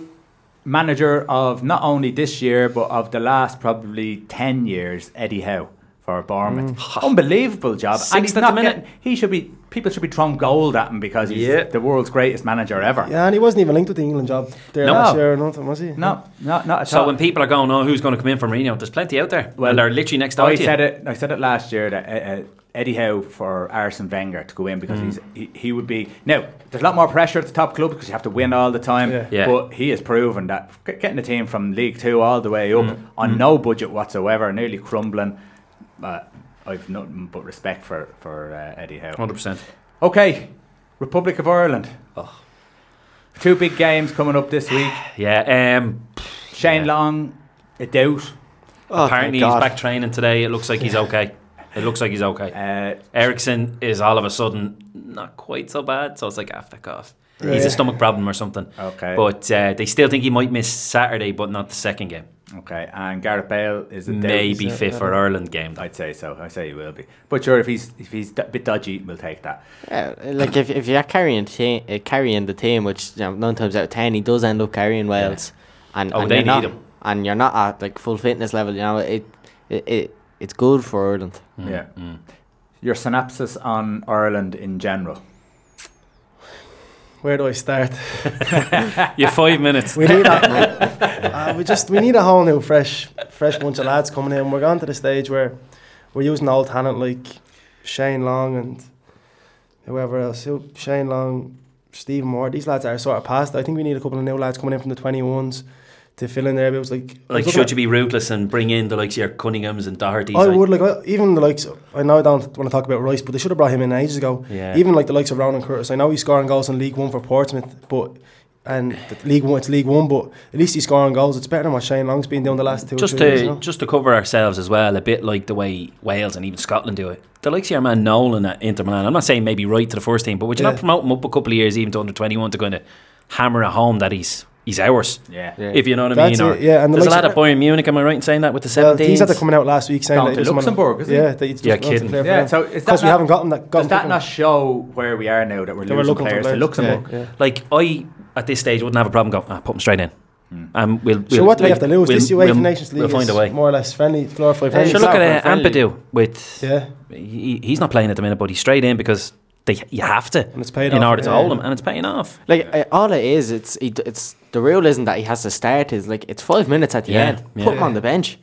manager of not only this year but of the last probably ten years, Eddie Howe for Bournemouth? Unbelievable job. Sixth and he's not minute. getting, he should be. People should be throwing gold at him because he's Yeah. the world's greatest manager ever. Yeah, and he wasn't even linked with the England job there No. last year or nothing, was he? No, no, not at So all. when people are going, oh, who's going to come in for Mourinho? There's plenty out there. Well, Well, they're literally next door I to you. said it. I said it last year that uh, uh, Eddie Howe for Arsene Wenger to go in because Mm. he's he, he would be now. There's a lot more pressure at the top club because you have to win all the time. Yeah. Yeah. But he has proven that getting the team from League Two all the way up Mm. on no budget whatsoever, nearly crumbling. Uh, I've nothing but respect for for uh, Eddie Howe. 100%. Okay, Republic of Ireland. Oh. Two big games coming up this week. Yeah. Um, Shane Yeah. Long, a doubt. Oh, apparently he's back training today. It looks like he's okay. It looks like he's okay. Uh, Eriksen is all of a sudden not quite so bad, so it's like, ah, fuck off. He's a stomach problem or something. okay. But uh, they still think he might miss Saturday, but not the second game. Okay, and Gareth Bale is a. Maybe yeah, fit yeah. for Ireland game. though. I'd say so. I say he will be. But sure, if he's if he's a bit dodgy, we'll take that. Yeah, like if, if you're carrying te- uh, carrying the team, which you know, nine times out of ten he does end up carrying Wales, and, Oh, and they you're not, need him. and you're not at like full fitness level. You know, it it, it it's good for Ireland. Yeah. Mm. Your synopsis on Ireland in general. Where do I start? You have five minutes. We need a, uh, we just we need a whole new fresh fresh bunch of lads coming in. We're going to the stage where we're using old talent like Shane Long and whoever else. Shane Long, Stephen Moore. These lads are sort of past. I think we need a couple of new lads coming in from the twenty ones to fill in there. It was like I was Like, should you be ruthless and bring in the likes of your Cunninghams and Doherty's? I like- would like I- even the likes. I know I don't want to talk about Rice, but they should have brought him in ages ago. Yeah. Even like the likes of Ronan Curtis. I know he's scoring goals in League One for Portsmouth, but and the League One it's League One, but at least he's scoring goals. It's better than what Shane Long's been doing the last two. just years, to you know? just to cover ourselves as well, a bit like the way Wales and even Scotland do it. The likes of your man Nolan at Inter Milan. I'm not saying maybe right to the first team, but would you Yeah. not promote him up a couple of years, even to under 21, to kind of hammer it home that he's he's ours, Yeah. Yeah. if you know what I mean? Or it, yeah, and the there's a likes lad of- at Bayern Munich. Am I right in saying that with the Well, 17s? he's had to coming out last week saying Gone that to he doesn't Luxembourg, is he? Yeah, that he just Yeah, wants kidding. Yeah, them. so is that because we haven't gotten that. Does Gotten that not show where we are now that we're They losing looking for players to players. Luxembourg? Yeah, yeah. like I at this stage wouldn't have a problem going. Ah, put him straight in, and we'll. So we'll- what do we have to lose? we'll- this UEFA we'll- Nations League We'll find a way. more or less friendly, glorified Yeah, friendly. Sure, look at uh. Ampadu with Yeah, he, he's not playing at the minute, but he's straight in because they you have to and it's paid in off. order to hold him, and it's paying off. Like uh, all it is, it's he, d- it's the rule isn't that he has to start. Is like it's five minutes at the Yeah, end. yeah. Put him on the bench,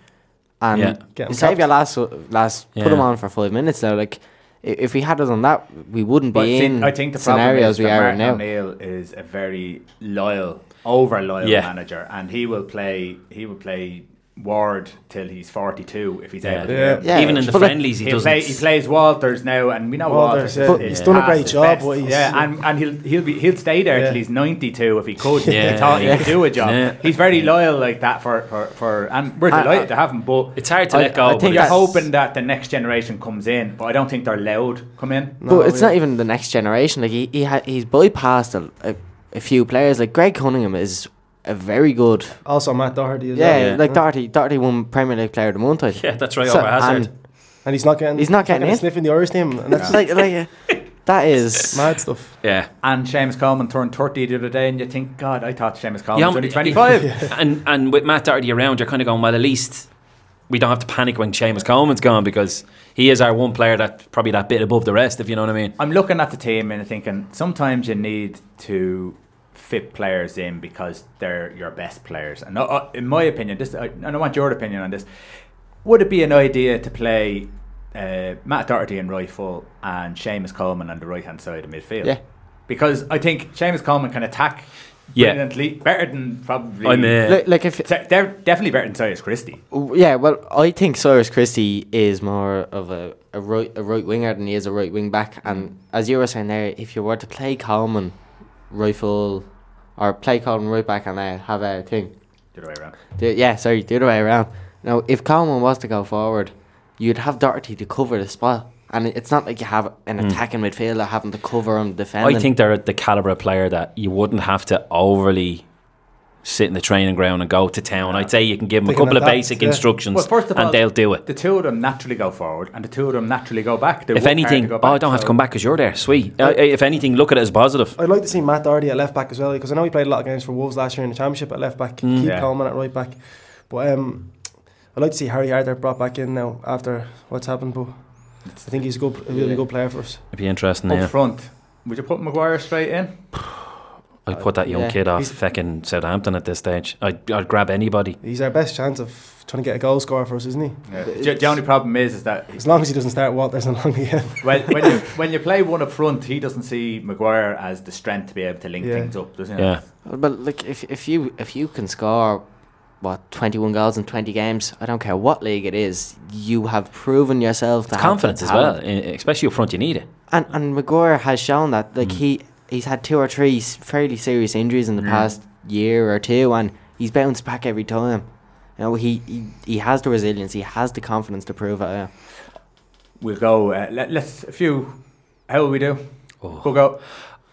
and Yeah. You save capped. your last last. Yeah. Put him on for five minutes now. Like if we had it on that, we wouldn't be But see, in I think the problem scenarios is we that are in Martin now. O'Neill is a very loyal, over loyal Yeah. manager, and he will play. He will play Ward till he's forty-two if he's Yeah. able to. Yeah. Yeah, Even in the but friendlies, he He'll doesn't. play, he plays Walters now, and we know Walters, Walters. yeah. is- is he's done a great job, best. but he's- yeah, and, and he'll he'll be he'll stay there Yeah. till he's ninety-two if he could. Yeah, he thought yeah. he could do a job. Yeah. He's very loyal like that for for, for and we're delighted I- to have him. But it's hard to I- let go. I think you're hoping that the next generation comes in, but I don't think they're allowed come in. No, but it's yeah. not even the next generation. Like he, he ha- he's bypassed a, a, a few players. Like Greg Cunningham is a very good. Also, Matt Doherty as Yeah, well. Yeah. like Doherty. Doherty won Premier League Player of the Month. I think. yeah, that's right. So- over Hazard. and and he's not getting. He's not getting in. sniffing the Irish team, and that's like like uh, that is mad stuff. yeah. And Seamus Coleman turned 30 the other day, and you think, God, I thought Seamus Coleman Yeah, was only um, 25. and and with Matt Doherty around, you're kind of going, well, at least we don't have to panic when Seamus Coleman's gone because he is our one player that's probably that bit above the rest, if you know what I mean. I'm looking at the team and thinking, sometimes you need to fit players in because they're your best players. And uh, uh, in my opinion, this I, and I want your opinion on this. Would it be an idea to play uh, Matt Doherty in right full and Seamus Coleman on the right hand side of midfield? Yeah. Because I think Seamus Coleman can attack Yeah. brilliantly, better than probably. I'm uh, like, like if Te- They're definitely better than Cyrus Christie. yeah. Well, I think Cyrus Christie is more of a, a right a right winger than he is a right wing back. And as you were saying there, if you were to play Coleman right full or play Coleman right back and uh, have a thing, Do The other way around. the, yeah, sorry, do the other way around. Now, if Coleman was to go forward, you'd have Doherty to cover the spot. And it's not like you have an attacking midfielder having to cover and defend. I think they're the caliber of player that you wouldn't have to overly sit in the training ground and go to town. I'd say you can give them They a can couple of basic yeah. instructions Well, first of and all, they'll do it. The two of them naturally go forward, and the two of them naturally go back. They If work hard anything, to go oh, I don't have to come back because you're there. Sweet. Uh, if anything, look at it as positive. I'd like to see Matt Doherty at left back as well because I know he played a lot of games for Wolves last year in the Championship at left back. Mm. Keep Yeah. Coleman at right back. But um, I'd like to see Harry Arter brought back in now after what's happened. But I think he's a good, a really Yeah. good player for us. It'd be interesting. Up Yeah. front, would you put Maguire straight in? I'd put that young Yeah. kid off He's- fucking Southampton at this stage. I'd, I'd grab anybody. He's our best chance of trying to get a goal scorer for us, isn't he? The, the only problem is, is that As long as he doesn't start Walters and long again. well, when you when you play one up front, he doesn't see Maguire as the strength to be able to link Yeah. things up, does he? Yeah. But like, if if you if you can score what twenty one goals in twenty games, I don't care what league it is, you have proven yourself to have Confidence as well, especially up front. You need it. And and Maguire has shown that like Mm. he he's had two or three fairly serious injuries in the Mm. past year or two, and he's bounced back every time. You know, he, he he has the resilience, he has the confidence to prove it. Yeah. We'll go. Uh, let, let's a few. How will we do? Oh. We'll go.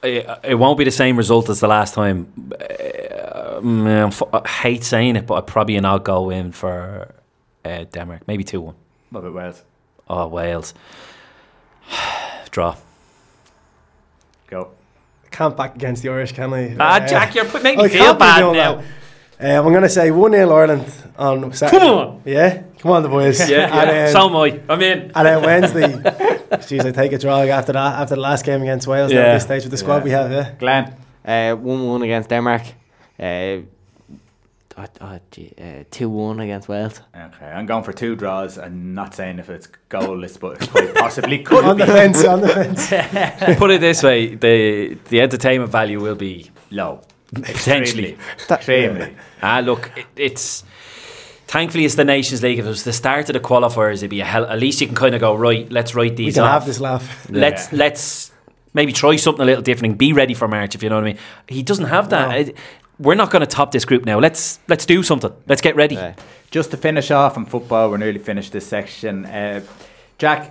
It, it won't be the same result as the last time. Uh, I'm fu- I hate saying it, but I'd probably not go in for uh, Denmark. Maybe 2 1. What about Wales? Oh, Wales. Draw. Go. Can't back against the Irish, can I? Ah, Uh, Jack, you're put, making me feel bad now. that. Um, I'm going to say 1 0 Ireland on Saturday. Come on. Yeah? Come on, the boys. Yeah, And yeah. then- so am I. I'm in. And then Wednesday, jeez, I take a draw after that, after the last game against Wales. Yeah. Yeah. At this stage with the squad Yeah. we have, yeah. Glenn. Uh, one one against Denmark. Uh, oh, oh, gee, uh, two one against Wales. Okay, I'm going for two draws. I'm not saying if it's goalless, but it quite possibly could on be the fence, on the fence. Put it this way: the the entertainment value will be low. potentially. Extremely. Ah, look, it, it's thankfully it's the Nations League. If it was the start of the qualifiers, it'd be a hell. At least you can kind of go right. Let's write these. We these can off. have this laugh. Let's let's maybe try something a little different and be ready for March. If you know what I mean. He doesn't have that. No. It- we're not going to top this group now. Let's let's do something. Let's get ready. Yeah. Just to finish off on football, we're nearly finished this section. Uh, Jack,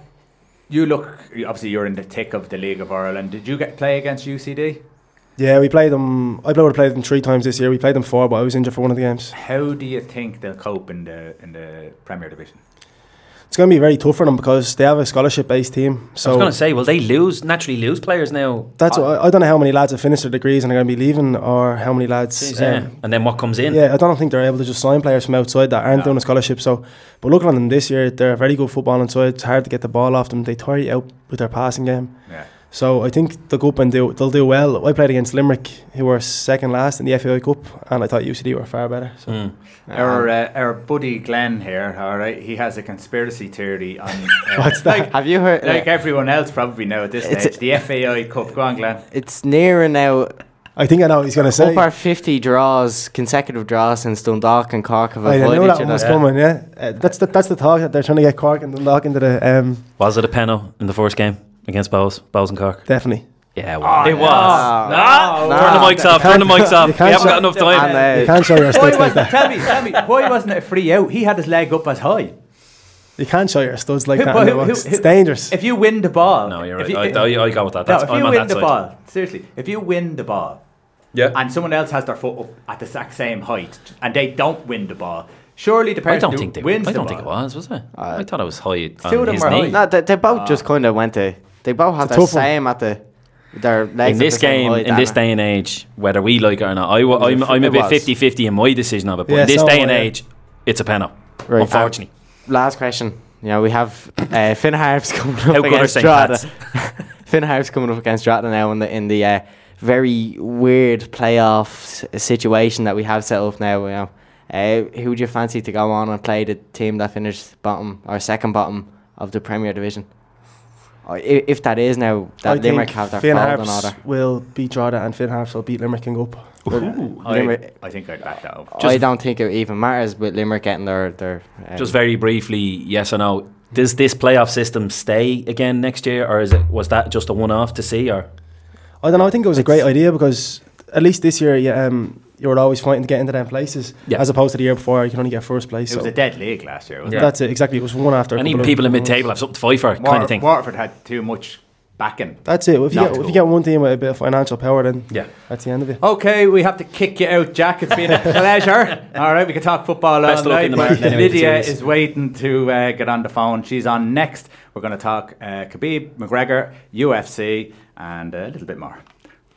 you look obviously you're in the thick of the League of Ireland. Did you get play against UCD? Yeah, we played them. I would have played them three times this year. We played them four, but I was injured for one of the games. How do you think they'll cope in the in the Premier Division? It's going to be very tough for them because they have a scholarship-based team. So I was going to say, will they lose naturally lose players now? that's what, I, I don't know how many lads have finished their degrees and are going to be leaving, or how many lads. Jeez, yeah. um, and then what comes in? Yeah, I don't think they're able to just sign players from outside that aren't No. doing a scholarship. So, but looking at them this year, they're a very good footballing side. It's hard to get the ball off them. They tire you out with their passing game. Yeah. So I think they'll go up and do. They'll do well. I played against Limerick, who were second last in the FAI Cup, and I thought UCD were far better. So Mm. Our uh, our buddy Glenn here, all right, he has a conspiracy theory on. Uh, What's that? Like, Have you heard? like everyone else probably know at this It's stage, the FAI Cup. Go on, Glenn. it's nearer now. I think I know what he's going to say. Up our 50 draws, consecutive draws since Dundalk and Cork have I avoided knew each that one was coming. Yeah, uh, that's the that's the talk that they're trying to get Cork and Dundalk into the um, Was it a penalty in the first game against Bohs, Bohs and Cork? definitely. Yeah, well, it no. was. No. Turn the mics off. Turn the mics off. We can't haven't show- got enough time. And, uh, You can't show your Why studs like wasn't, that. tell me, tell me, why wasn't it a free out? He had his leg up as high. You can't show your studs like Who- that in the who- box. who- It's dangerous. If you win the ball, No, you're if right. you- I, I, I go with that. no, That's, if I'm you on win that the side. ball, seriously, if you win the ball, Yeah. and someone else has their foot up at the exact same height, and they don't win the ball, surely the person I don't who think they. wins I the don't think it ball- was. Was it? I thought it was high two on of them his were knee. high. No, they, they both just kind of went to. They both have It's a their one. same at the. Their legs in this game, height, in this day and age, whether we like it or not, I, w- It was a I'm, f- I'm a bit was. 50 50 in my decision of it. But Yeah, in this so day and yeah. age, it's a penalty. Right, Unfortunately. Last question. You know, we have uh, Finn Harps coming up How against St. Strata. Finn Harps coming up against Strata now in the in the uh, very weird playoff situation that we have set up now. You know, uh, who would you fancy to go on and play the team that finished bottom or second bottom of the Premier Division? Or i- if that is now I that Limerick think have their Finn fault Harps order. will beat Drogheda and Finn Harps will beat Limerick and go up. I, Limerick- I think I'd back that up. I don't think it even matters with Limerick getting their their. Um, Just very briefly, yes or no. Does this playoff system stay again next year, or is it was that just a one-off to see? Or I don't know. I think it was a great idea because at least this year, you, um, you were always fighting to get into them places, Yeah. as opposed to the year before, you can only get first place. It was a dead league last year, wasn't Yeah. That's it exactly. It was one after. a and even people in mid-table have something to fight for, it? kind of thing. Waterford had too much backing. That's it. If you get, if you get one team with a bit of financial power, then Yeah. that's the end of it. Okay, we have to kick you out, Jack. It's been a pleasure. All right, we can talk football Best all of luck night. in the anyway, Lydia is waiting to uh, get on the phone. She's on next. We're going to talk uh, Khabib, McGregor, UFC, and a little bit more.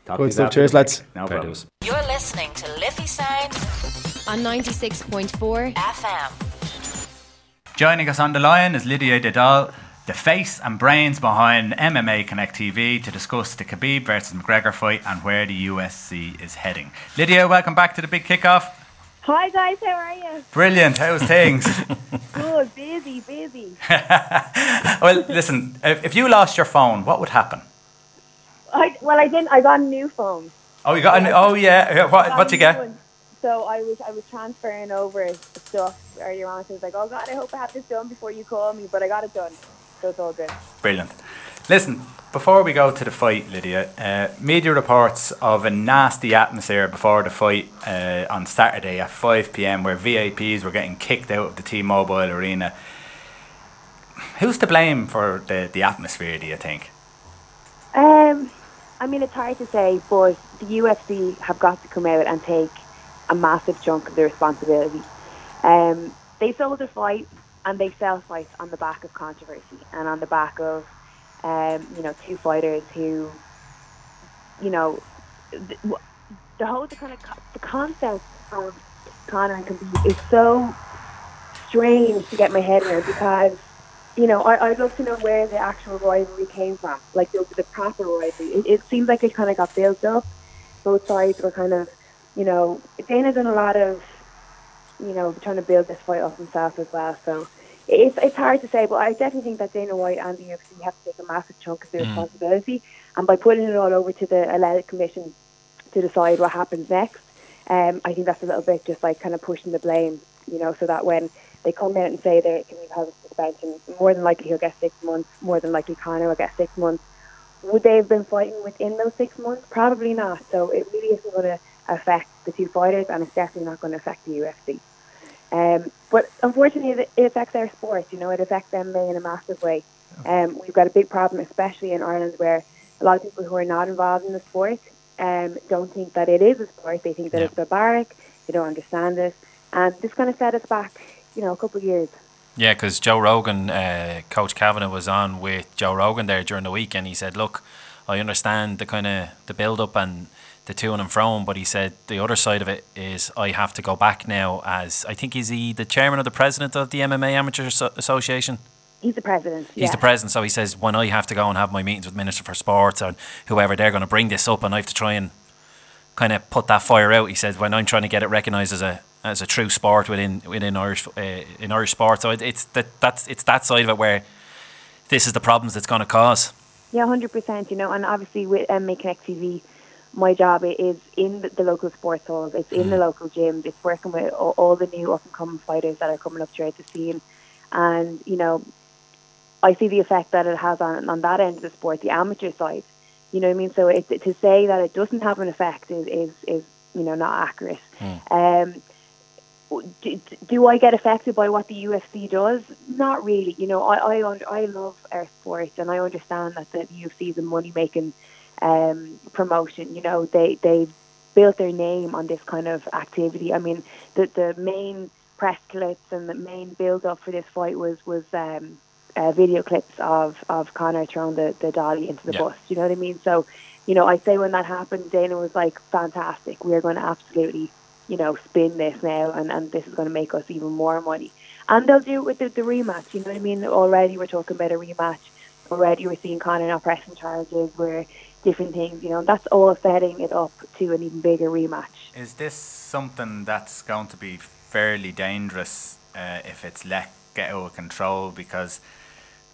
Talk Good you stuff. after Cheers, the break. lads. No Fair problem. dues. You're listening to Liffey Sound on 96.4 FM. Joining us on the line is Lydia Des Dolles, the face and brains behind MMA Connect TV, to discuss the Khabib versus McGregor fight and where the UFC is heading. Lydia, welcome back to the big kickoff. Hi guys, how are you? Brilliant. How's things? Good, busy, busy. well, listen, if, if you lost your phone, what would happen? I, well, I didn't. I got a new phone. Oh, you got a an, oh yeah. What what you get? one. So I was I was transferring over stuff earlier on. So I was like, oh God, I hope I have this done before you call me. But I got it done, so it's all good. Brilliant. Listen, before we go to the fight, Lydia, uh, media reports of a nasty atmosphere before the fight uh, on Saturday at 5 pm where VIPs were getting kicked out of the T Mobile Arena. Who's to blame for the, the atmosphere, do you think? Um, I mean, it's hard to say, but the UFC have got to come out and take a massive chunk of the responsibility. Um, they sold their fight and they sell fights on the back of controversy and on the back of, um, you know, two fighters who, you know, the, the whole the kind of the concept of Conor and Khabib is so strange to get my head around because you know, I, I'd love to know where the actual rivalry came from, like the, the proper rivalry. It, it seems like it kind of got built up, both sides were kind of, you know, Dana done a lot of, you know, trying to build this fight up himself as well. So it's it's hard to say, but I definitely think that Dana White and the UFC have to take a massive chunk of the Mm. responsibility, and by putting it all over to the Athletic Commission to decide what happens next, um, I think that's a little bit just like kind of pushing the blame, you know, so that when they come out and say they can we have a suspension, more than likely he'll get six months, more than likely Conor will get six months. Would they have been fighting within those six months? Probably not. So it really isn't going to affect the two fighters, and it's definitely not going to affect the UFC. Um, but unfortunately, it, affects our sport. You know, it affects them in a massive way. Um, we've got a big problem, especially in Ireland, where a lot of people who are not involved in the sport um, don't think that it is a sport. They think that Yeah. it's barbaric. They don't understand it, and this kind of set us back, you know, a couple of years. Yeah, because Joe Rogan, uh, Coach Kavanagh was on with Joe Rogan there during the week, and he said, "Look, I understand the kind of the build up and the to and fro, but he said the other side of it is I have to go back now as I think he's he the chairman or the president of the MMA Amateur Asso- Association. He's the president. He's the president, so he says when I have to go and have my meetings with Minister for Sports and whoever they're going to bring this up, and I have to try and kind of put that fire out. He says when I'm trying to get it recognised as a as a true sport within within Irish uh, in Irish sport. So it, it's that that's it's that side of it where this is the problems it's going to cause. Yeah, hundred percent. You know, and obviously with MMA Connect TV, my job is in the, local sports halls. It's in the local gyms. It's working with all, all the new up and coming fighters that are coming up throughout the scene, and you know, I see the effect that it has on on that end of the sport, the amateur side. You know what I mean? So it, to say that it doesn't have an effect is is, is you know not accurate. Um, do, do I get affected by what the UFC does? Not really. You know, I I, I love our sport and I understand that the UFC is a money making um, promotion. You know, they they built their name on this kind of activity. I mean, the the main press clips and the main build up for this fight was was um, uh, video clips of of Conor throwing the the dolly into the Yeah. bus. You know what I mean? So, you know, I say when that happened, Dana was like, "Fantastic! We are going to absolutely." You know, spin this now, and, and this is going to make us even more money. And they'll do it with the, the rematch. You know what I mean? Already we're talking about a rematch. Already we're seeing Conor not pressing charges, where different things. You know, that's all setting it up to an even bigger rematch. Is this something that's going to be fairly dangerous uh, if it's let get out of control? Because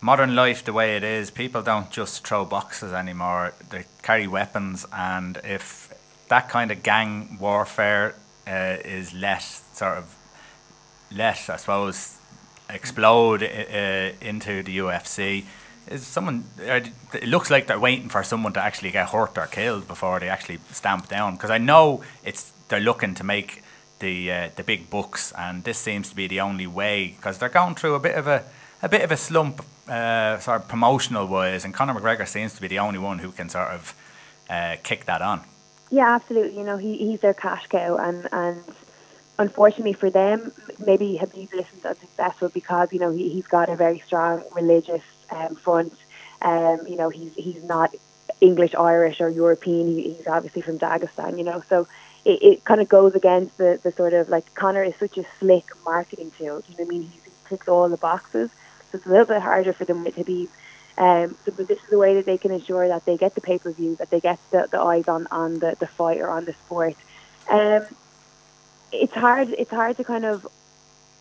modern life, the way it is, people don't just throw boxes anymore. They carry weapons, and if that kind of gang warfare uh, is let sort of let, I suppose, explode uh, into the UFC. Is someone? It looks like they're waiting for someone to actually get hurt or killed before they actually stamp down. Because I know it's they're looking to make the uh, the big bucks, and this seems to be the only way. Because they're going through a bit of a a bit of a slump, uh, sort of promotional wise, and Conor McGregor seems to be the only one who can sort of uh, kick that on. Yeah, absolutely. You know, he, he's their cash cow, and and unfortunately for them, maybe Habib isn't unsuccessful because you know he he's got a very strong religious um, front. Um, you know, he's he's not English, Irish, or European. He, he's obviously from Dagestan. You know, so it, it kind of goes against the the sort of like Conor is such a slick marketing tool. You know what I mean? He ticks all the boxes, so it's a little bit harder for them with Habib. Um, so, but this is the way that they can ensure that they get the pay per view, that they get the, the eyes on, on the, the fight or on the sport. Um, it's hard. It's hard to kind of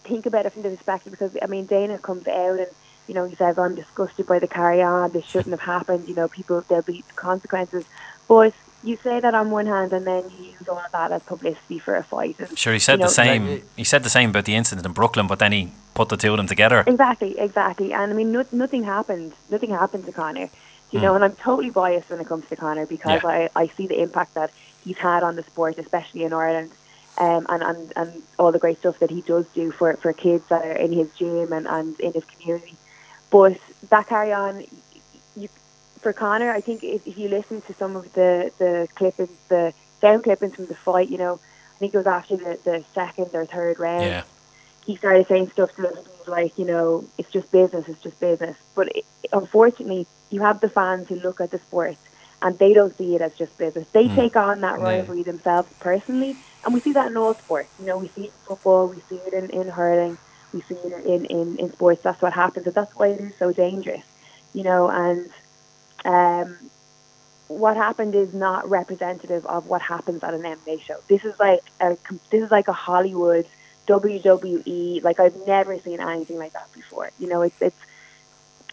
think about it from the perspective because I mean Dana comes out and you know he says I'm disgusted by the carry on. This shouldn't have happened. You know, people there'll be consequences. But you say that on one hand and then you use all of that as publicity for a fight. And, Sure, he said you know, the same. He said the same about the incident in Brooklyn, but then he put the two of them together. Exactly, exactly. And I mean, no, nothing happened. Nothing happened to Conor. You know, and I'm totally biased when it comes to Conor because Yeah. I, I see the impact that he's had on the sport, especially in Ireland, um, and, and, and all the great stuff that he does do for, for kids that are in his gym and, and in his community. But that carry on, for Conor, I think if, if you listen to some of the, the clippings, the sound clippings from the fight, you know, I think it was after the, the second or third round Yeah. he started saying stuff to us like, you know, it's just business, it's just business. But it, unfortunately, you have the fans who look at the sport and they don't see it as just business. They hmm. take on that rivalry themselves personally, and we see that in all sports. You know, we see it in football, we see it in, in hurling, we see it in, in, in sports. That's what happens, and that's why it is so dangerous. You know, and um, what happened is not representative of what happens at an MMA show. This is like a this is like a Hollywood WWE. Like I've never seen anything like that before. You know, it's it's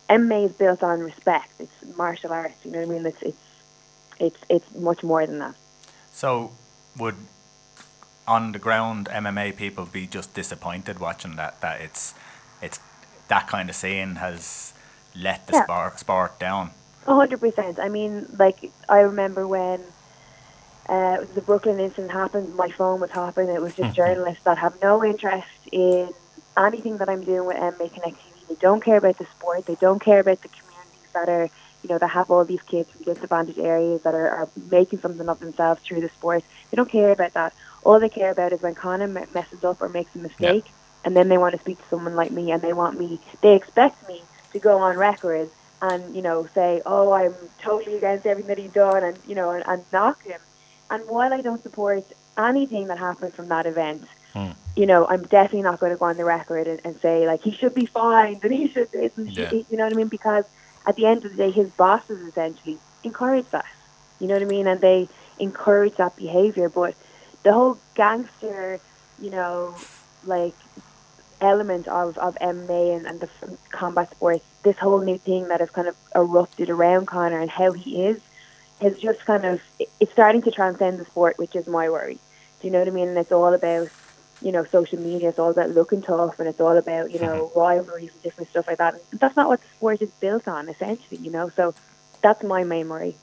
MMA is built on respect. It's martial arts. You know what I mean? It's it's it's it's much more than that. So, would on the ground MMA people be just disappointed watching that? That it's it's that kind of scene has let the Yeah. sport sport down. A hundred percent. I mean, like I remember when uh, the Brooklyn incident happened. My phone was hopping. It was just journalists that have no interest in anything that I'm doing with MMA Connect TV. They don't care about the sport. They don't care about the communities that are, you know, that have all these kids from disadvantaged areas that are, are making something of themselves through the sport. They don't care about that. All they care about is when Conor messes up or makes a mistake, and then they want to speak to someone like me, and they want me. They expect me to go on record and you know say, "Oh, I'm totally against everything that he's done," and you know, and, and knock him. And while I don't support anything that happened from that event, hmm. you know, I'm definitely not going to go on the record and, and say like he should be fined and he should this and Yeah. should, you know what I mean? Because at the end of the day, his bosses essentially encourage that. You know what I mean? And they encourage that behavior. But the whole gangster, you know, like element of, of MMA and, and the combat sports, this whole new thing that has kind of erupted around Conor and how he is, has just kind of, it's starting to transcend the sport, which is my worry. Do you know what I mean? And it's all about, you know, social media, it's all about looking tough and it's all about, you know, mm-hmm. rivalries and different stuff like that. And that's not what the sport is built on, essentially, you know? So that's my main worry.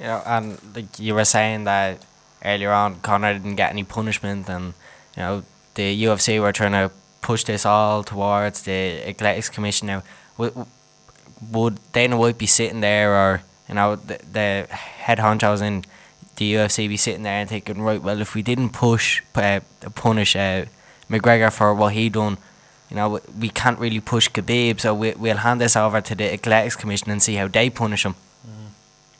You know, and like you were saying that earlier on, Conor didn't get any punishment, and you know the UFC were trying to push this all towards the Athletics Commission. Now, would, would Dana White be sitting there, or you know the, the head honchos in the UFC be sitting there and thinking, right, well, if we didn't push uh, punish uh, McGregor for what he done. You know, we can't really push Khabib, so we, we'll hand this over to the Athletics Commission and see how they punish him.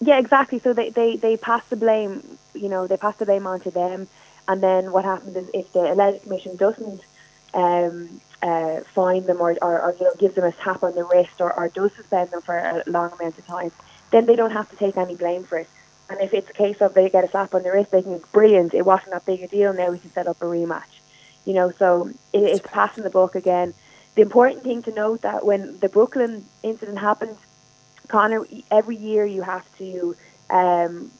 Yeah, exactly. So they, they, they pass the blame, you know, they pass the blame onto them. And then what happens is if the Athletic Commission doesn't um, uh, fine them or, or, or you know, give them a tap on the wrist or, or does suspend them for a long amount of time, then they don't have to take any blame for it. And if it's a case of they get a slap on the wrist, they think, brilliant, it wasn't that big a deal, now we can set up a rematch. You know, so it, it's passing the book again. The important thing to note that when the Brooklyn incident happened, Conor, every year you have to um,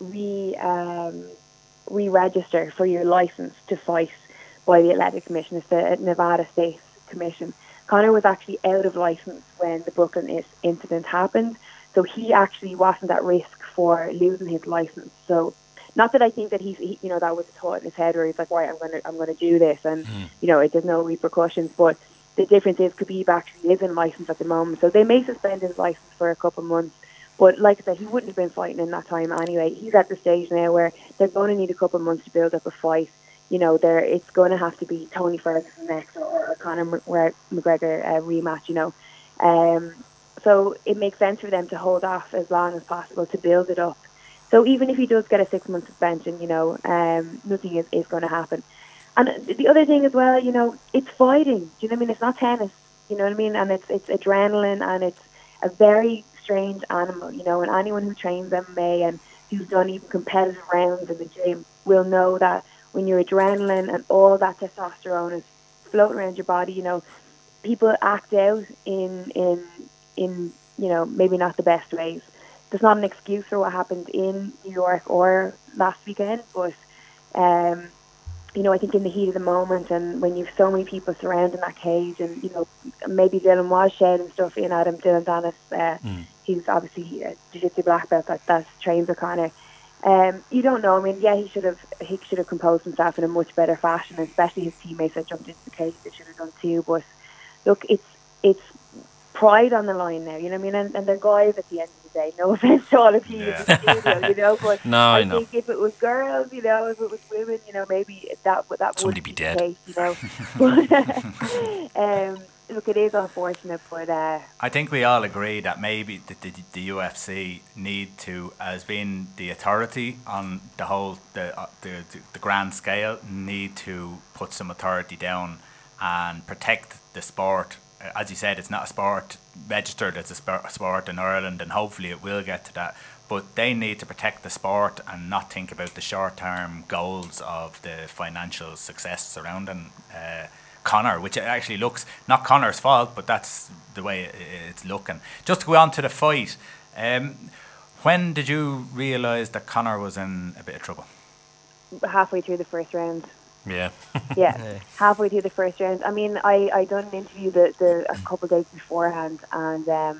re um, re-register for your license to fight by the Athletic Commission. It's the Nevada State Commission. Conor was actually out of license when the Brooklyn incident happened, so he actually wasn't at risk for losing his license. So, not that I think that he's, he, you know, that was a thought in his head where he's like, right, I'm gonna, I'm gonna do this, and hmm. you know, it there's no repercussions. But the difference is Khabib actually is in license at the moment, so they may suspend his license for a couple of months. But like I said, he wouldn't have been fighting in that time anyway. He's at the stage now where they're going to need a couple of months to build up a fight. You know, there it's going to have to be Tony Ferguson next or, or Conor Mc- McGregor uh, rematch. You know, um, so it makes sense for them to hold off as long as possible to build it up. So even if he does get a six month suspension, you know, um, nothing is, is going to happen. And the other thing as well, you know, it's fighting. Do you know what I mean? It's not tennis. You know what I mean? And it's it's adrenaline and it's a very strange animal, you know, and anyone who trains MMA and who's done even competitive rounds in the gym will know that when your adrenaline and all that testosterone is floating around your body, you know, people act out in in in you know maybe not the best ways. There's not an excuse for what happened in New York or last weekend, but um, you know I think in the heat of the moment and when you've so many people surrounding that cage and you know maybe Dillon was shouting stuff in at him. Dillon Danis, uh, he's obviously a jiu-jitsu black belt that that trains with Conor. Um, you don't know. I mean, yeah, he should have he should have composed himself in a much better fashion, especially his teammates that jumped into the cage. They should have done too. But look, it's it's pride on the line now. You know what I mean? And, and they're guys at the end of the day. No offense to all of you, the studio, you know. But No, I, I know. think if it was girls, you know, if it was women, you know, maybe that that Somebody would be the dead. Case, you know. but um, look, it is unfortunate, but uh, I think we all agree that maybe the, the, the UFC need to, as being the authority on the whole the, uh, the the grand scale, need to put some authority down and protect the sport uh, as you said, it's not a sport registered as a sport in Ireland, and hopefully it will get to that. But they need to protect the sport and not think about the short term goals of the financial success surrounding uh, Conor, which actually looks not Conor's fault, but that's the way it's looking. Just to go on to the fight, um, when did you realise that Conor was in a bit of trouble? Halfway through the first round. Yeah. yeah, Yeah. halfway through the first round. I mean, I I done an interview the, the a couple of days beforehand, and um,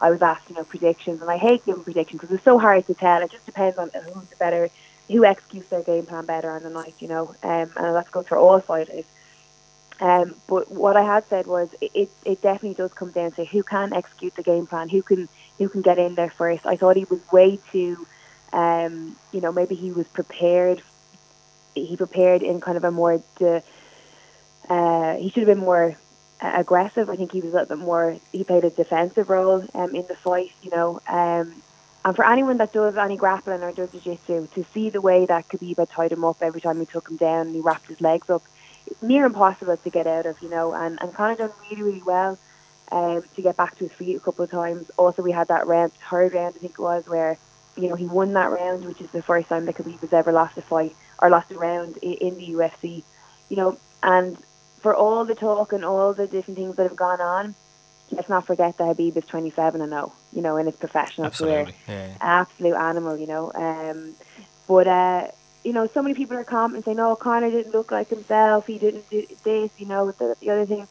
I was asked, you know, predictions, and I hate giving predictions because it's so hard to tell. It just depends on who's the better, who executes their game plan better on the night, you know. Um, and that's goes for all fighters. Um, but what I had said was it, it, it definitely does come down to who can execute the game plan, who can who can get in there first. I thought he was way too, um, you know, maybe he was prepared. He prepared in kind of a more, de, uh, he should have been more aggressive. I think he was a little bit more. He played a defensive role um, in the fight, you know. Um, and for anyone that does any grappling or does jiu-jitsu, to see the way that Khabib had tied him up every time he took him down and he wrapped his legs up, near impossible to get out of, you know. And, and Conor done really, really well um, to get back to his feet a couple of times. Also, we had that round, third round, I think it was, where you know he won that round, which is the first time that Khabib has ever lost a fight or lost a round in, in the UFC. You know, and for all the talk and all the different things that have gone on, let's not forget that Habib is 27 and 0, you know, in his professional career. Yeah. Absolute animal, you know. Um, but, uh, you know, so many people are commenting saying, oh, Conor didn't look like himself, he didn't do this, you know, the, the other thing.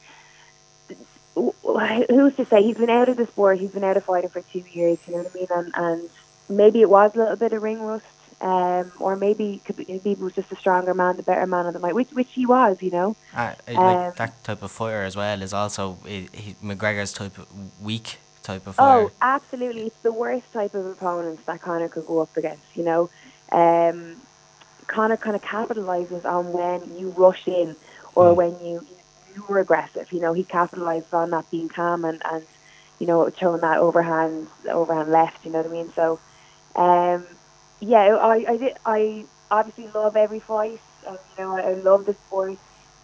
Who's to say? He's been out of the sport, he's been out of fighting for two years, you know what I mean? And, and maybe it was a little bit of ring rust. Um, or maybe Khabib was just a stronger man, the better man of the night, which which he was, you know. Uh, it- Um, that type of fighter as well is also he, he, McGregor's type of weak type of Fighter. Oh, absolutely. It's the worst type of opponents that Conor could go up against, you know. Um, Conor kind of capitalizes on when you rush in or when you you were aggressive. You know, he capitalizes on that being calm and, and you know, showing that overhand overhand left, you know what I mean? So um yeah, I, I did I obviously love every fight. And, you know, I, I love the sport.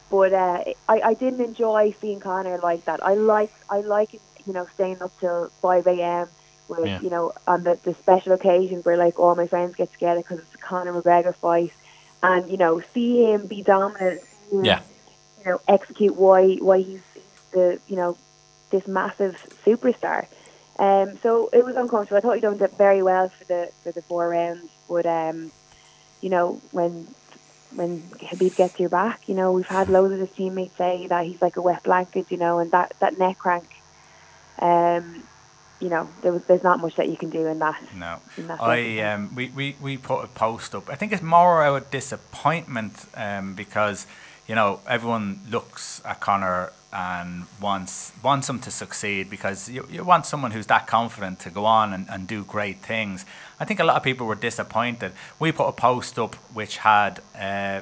But uh, I, I didn't enjoy seeing Conor like that. I like I like you know staying up till five a.m. with Yeah. you know on the, the special occasions where like all my friends get together because it's a Conor McGregor fight, and you know see him be dominant, him, Yeah. you know execute why why he's the you know this massive superstar. Um, so it was uncomfortable. I thought he done very well for the for the four rounds, but um, you know when when Habib gets your back, you know we've had loads of his teammates say that he's like a wet blanket, you know, and that that neck crank, um, you know, there was, there's not much that you can do in that. No. In that I um, we, we, we put a post up. I think it's more of disappointment um, because you know everyone looks at Conor and wants wants him to succeed because you, you want someone who's that confident to go on and, and do great things. I think a lot of people were disappointed. We put a post up which had uh,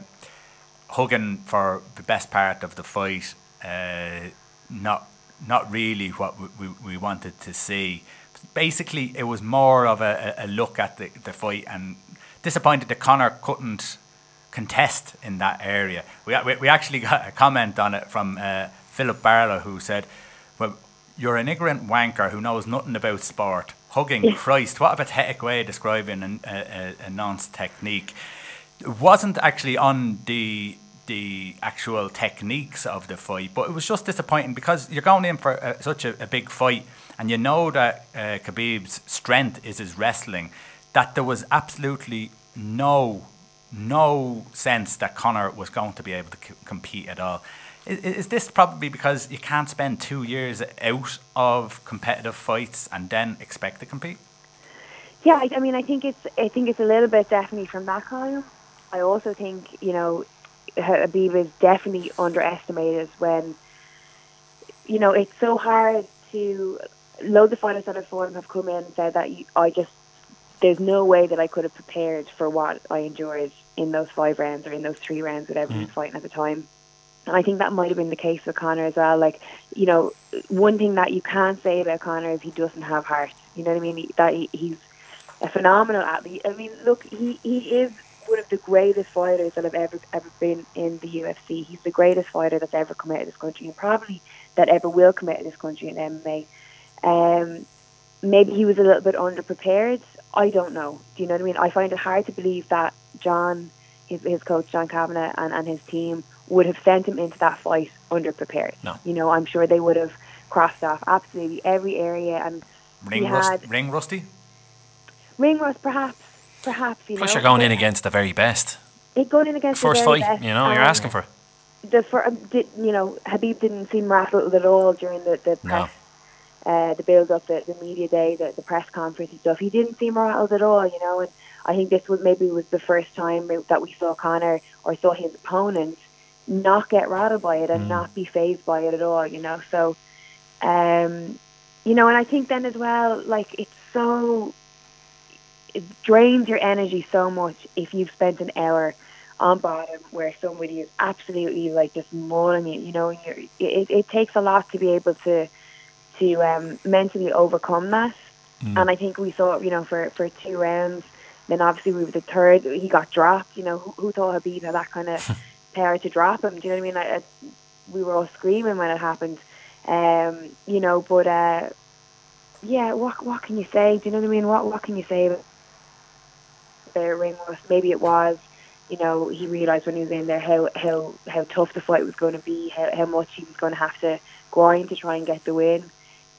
hugging for the best part of the fight, uh, not not really what we, we, we wanted to see. Basically, it was more of a, a look at the, the fight and disappointed that Conor couldn't contest in that area. We, we, we actually got a comment on it from uh, Philip Barlow who said, well, you're an ignorant wanker who knows nothing about sport. Hugging Christ, what a pathetic way of describing an, a, a, a nonce technique. It wasn't actually on the the actual techniques of the fight, but it was just disappointing because you're going in for uh, such a, a big fight, and you know that uh, Khabib's strength is his wrestling. That there was absolutely no no sense that Conor was going to be able to c- compete at all. Is, is this probably because you can't spend two years out of competitive fights and then expect to compete? Yeah, I, I mean, I think it's I think it's a little bit definitely from that column. I also think you know Habib is definitely underestimated when you know it's so hard to loads of fighters that have form have come in and said that you, I just there's no way that I could have prepared for what I endured in those five rounds or in those three rounds, whatever he mm. was fighting at the time. And I think that might have been the case with Conor as well. Like, you know, one thing that you can't say about Conor is he doesn't have heart. You know what I mean? He, that he, he's a phenomenal athlete. I mean, look, he, he is one of the greatest fighters that have ever ever been in the UFC. He's the greatest fighter that's ever come out of this country, and probably that ever will come out of this country in MMA. Um, maybe he was a little bit underprepared. I don't know. Do you know what I mean? I find it hard to believe that John, his, his coach John Kavanagh, and, and his team would have sent him into that fight underprepared. No. You know, I'm sure they would have crossed off absolutely every area and Ring, rust, ring rusty. ring rust, perhaps, perhaps. You Plus, know, you're going in against the very best. it going in against the First fight, best, you know, you're asking for. it. the fir- um, did, you know Habib didn't seem rattled at all during the the No. press, uh, the build up, the, the media day, the, the press conference and stuff. He didn't seem rattled at all, you know. And I think this was maybe was the first time that we saw Conor or saw his opponent not get rattled by it and not be phased by it at all, you know. So, um, you know, and I think then as well, like it's so it drains your energy so much if you've spent an hour on bottom where somebody is absolutely like just mauling you. You know, you're, it, it takes a lot to be able to to um, mentally overcome that. And I think we saw, you know, for for two rounds. Then obviously we were the third. He got dropped. You know, who, who thought Habib had that kind of power to drop him? Do you know what I mean? I, I, we were all screaming when it happened. Um, you know, but uh, yeah, what what can you say? Do you know what I mean? What what can you say about ring rust? Maybe it was, you know, he realised when he was in there how how how tough the fight was going to be, how how much he was going to have to grind to try and get the win.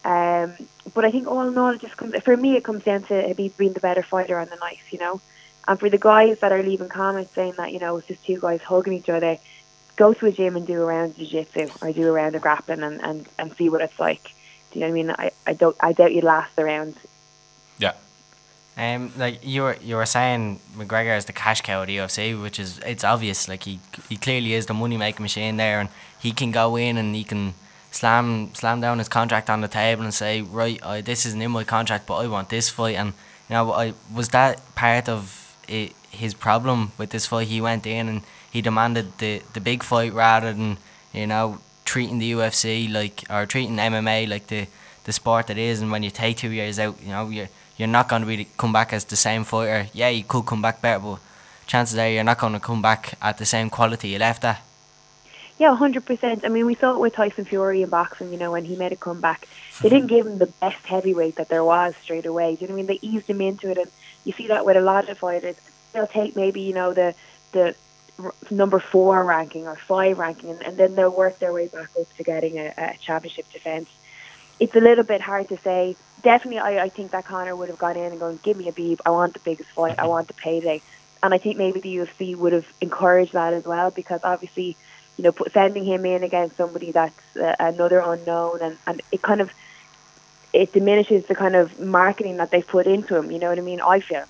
Um, but I think all in all, it just comes for me. It comes down to Habib being the better fighter on the night, you know. And for the guys that are leaving comments saying that you know it's just two guys hugging each other, go to a gym and do a round of jiu-jitsu or do a round of grappling and, and, and see what it's like. Do you know what I mean? I, I don't I doubt you'd last the round. Yeah. Um, like you were you were saying, McGregor is the cash cow of the UFC, which is it's obvious. Like he he clearly is the money making machine there, and he can go in and he can slam slam down his contract on the table and say, right, I, this isn't in my contract, but I want this fight. And you know, I was that part of it, his problem with this fight. He went in and he demanded the the big fight rather than you know treating the UFC like or treating MMA like the the sport that is. And when you take two years out, you know you're you're not going to really come back as the same fighter. Yeah, you could come back better, but chances are you're not going to come back at the same quality you left at. Yeah, hundred percent. I mean, we saw it with Tyson Fury in boxing. You know, when he made a comeback, they didn't mm-hmm. give him the best heavyweight that there was straight away. Do you know what I mean? They eased him into it, and you see that with a lot of fighters. They'll take maybe you know the the number four ranking or five ranking, and, and then they'll work their way back up to getting a, a championship defense. It's a little bit hard to say. Definitely, I, I think that Conor would have gone in and gone, "Give me a beep. I want the biggest fight. I want the payday." And I think maybe the UFC would have encouraged that as well because obviously you know, put, sending him in against somebody that's uh, another unknown, and, and it kind of it diminishes the kind of marketing that they've put into him. You know what I mean? I feel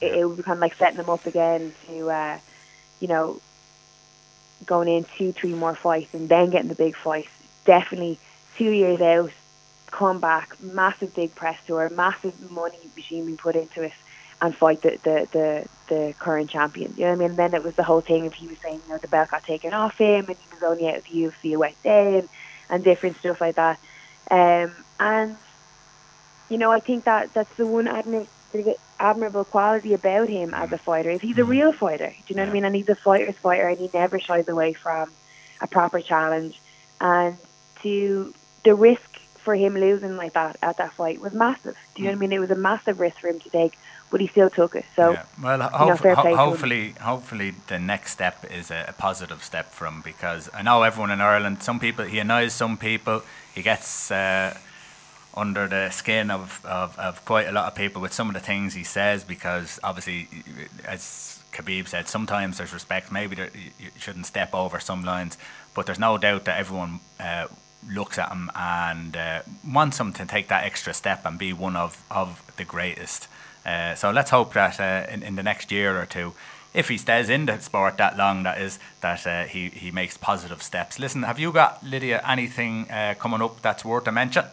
it, it would be kind of like setting him up again to, uh, you know, going in two, three more fights and then getting the big fight. Definitely two years out, come back, massive big press tour, massive money machine being put into it, and fight the the the, the current champion. You know what I mean? And then it was the whole thing of he was saying, you know, the belt got taken off him, and he was only out of the UFC a wet day, and, and different stuff like that. Um, and you know, I think that that's the one admirable, admirable quality about him as a fighter is he's a real fighter. Do you know what I mean? And he's a fighter's fighter, and he never shies away from a proper challenge. And to the risk for him losing like that at that fight was massive. Do you know what I mean? It was a massive risk for him to take, but he still took it. So, Yeah. Well, you know, ho- play to him. hopefully, hopefully the next step is a, a positive step for him because I know everyone in Ireland. Some people he annoys some people. He gets uh, under the skin of, of, of quite a lot of people with some of the things he says because obviously, as Khabib said, sometimes there's respect. Maybe there, you you shouldn't step over some lines, but there's no doubt that everyone. Uh, looks at him and uh, wants him to take that extra step and be one of, of the greatest. Uh, so let's hope that uh, in, in the next year or two, if he stays in the sport that long, that is, that uh, he, he makes positive steps. Listen, have you got, Lydia, anything uh, coming up that's worth a mention?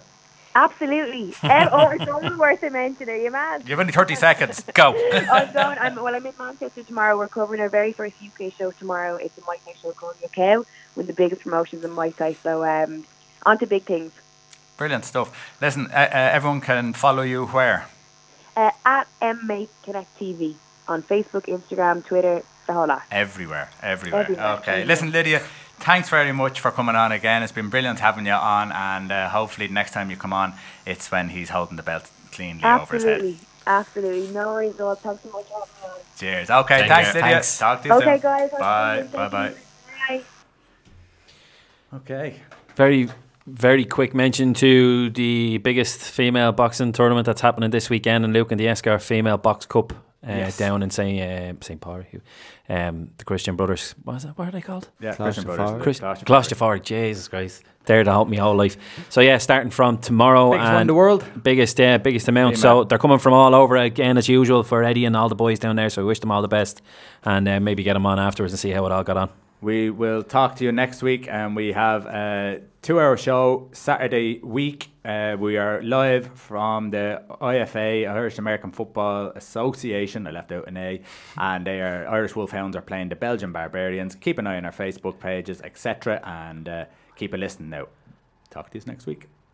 absolutely. um, oh, it's always worth a mention. Are you mad? You have only 30 seconds. Go. I'm going. I'm, well, I'm in Manchester tomorrow. We're covering our very first UK show tomorrow. It's a Mike Tyson show called Yokkao, one of the biggest promotions in Muay Thai. So, um, on to big things. Brilliant stuff. Listen, uh, uh, everyone can follow you where? Uh, at MMA Connect TV. on Facebook, Instagram, Twitter, the whole lot. Everywhere, everywhere. Everywhere, Okay, everywhere. listen, Lydia. Thanks very much for coming on again. It's been brilliant having you on, and uh, hopefully next time you come on, it's when he's holding the belt cleanly over his head. Absolutely, absolutely. No worries all. Thanks so much for having me on. Cheers. Okay, Thank thanks, you. Lydia. Thanks. Talk to you Okay, soon. guys. Bye. Bye. Bye. Bye. Okay. Very, very quick mention to the biggest female boxing tournament that's happening this weekend in Luke and the Esker Female Box Cup uh, Yes. down in St. Uh, St. Paul. Um, the Christian Brothers. What, is that, what are they called? Yeah, Clash Christian of Brothers. Fire. Chris, Clash of Clash Fire. of Fire. Jesus Christ. They're to help me whole life. So yeah, starting from tomorrow Biggest one in the world. biggest uh, biggest amount. Female. So they're coming from all over again as usual for Eddie and all the boys down there. So we wish them all the best and uh, maybe get them on afterwards and see how it all got on. We will talk to you next week, and we have a two-hour show Saturday week. Uh, we are live from the IFA Irish American Football Association. I left out an A, and they are Irish Wolfhounds are playing the Belgian Barbarians. Keep an eye on our Facebook pages, etc., and uh, keep a listen now. Talk to you next week.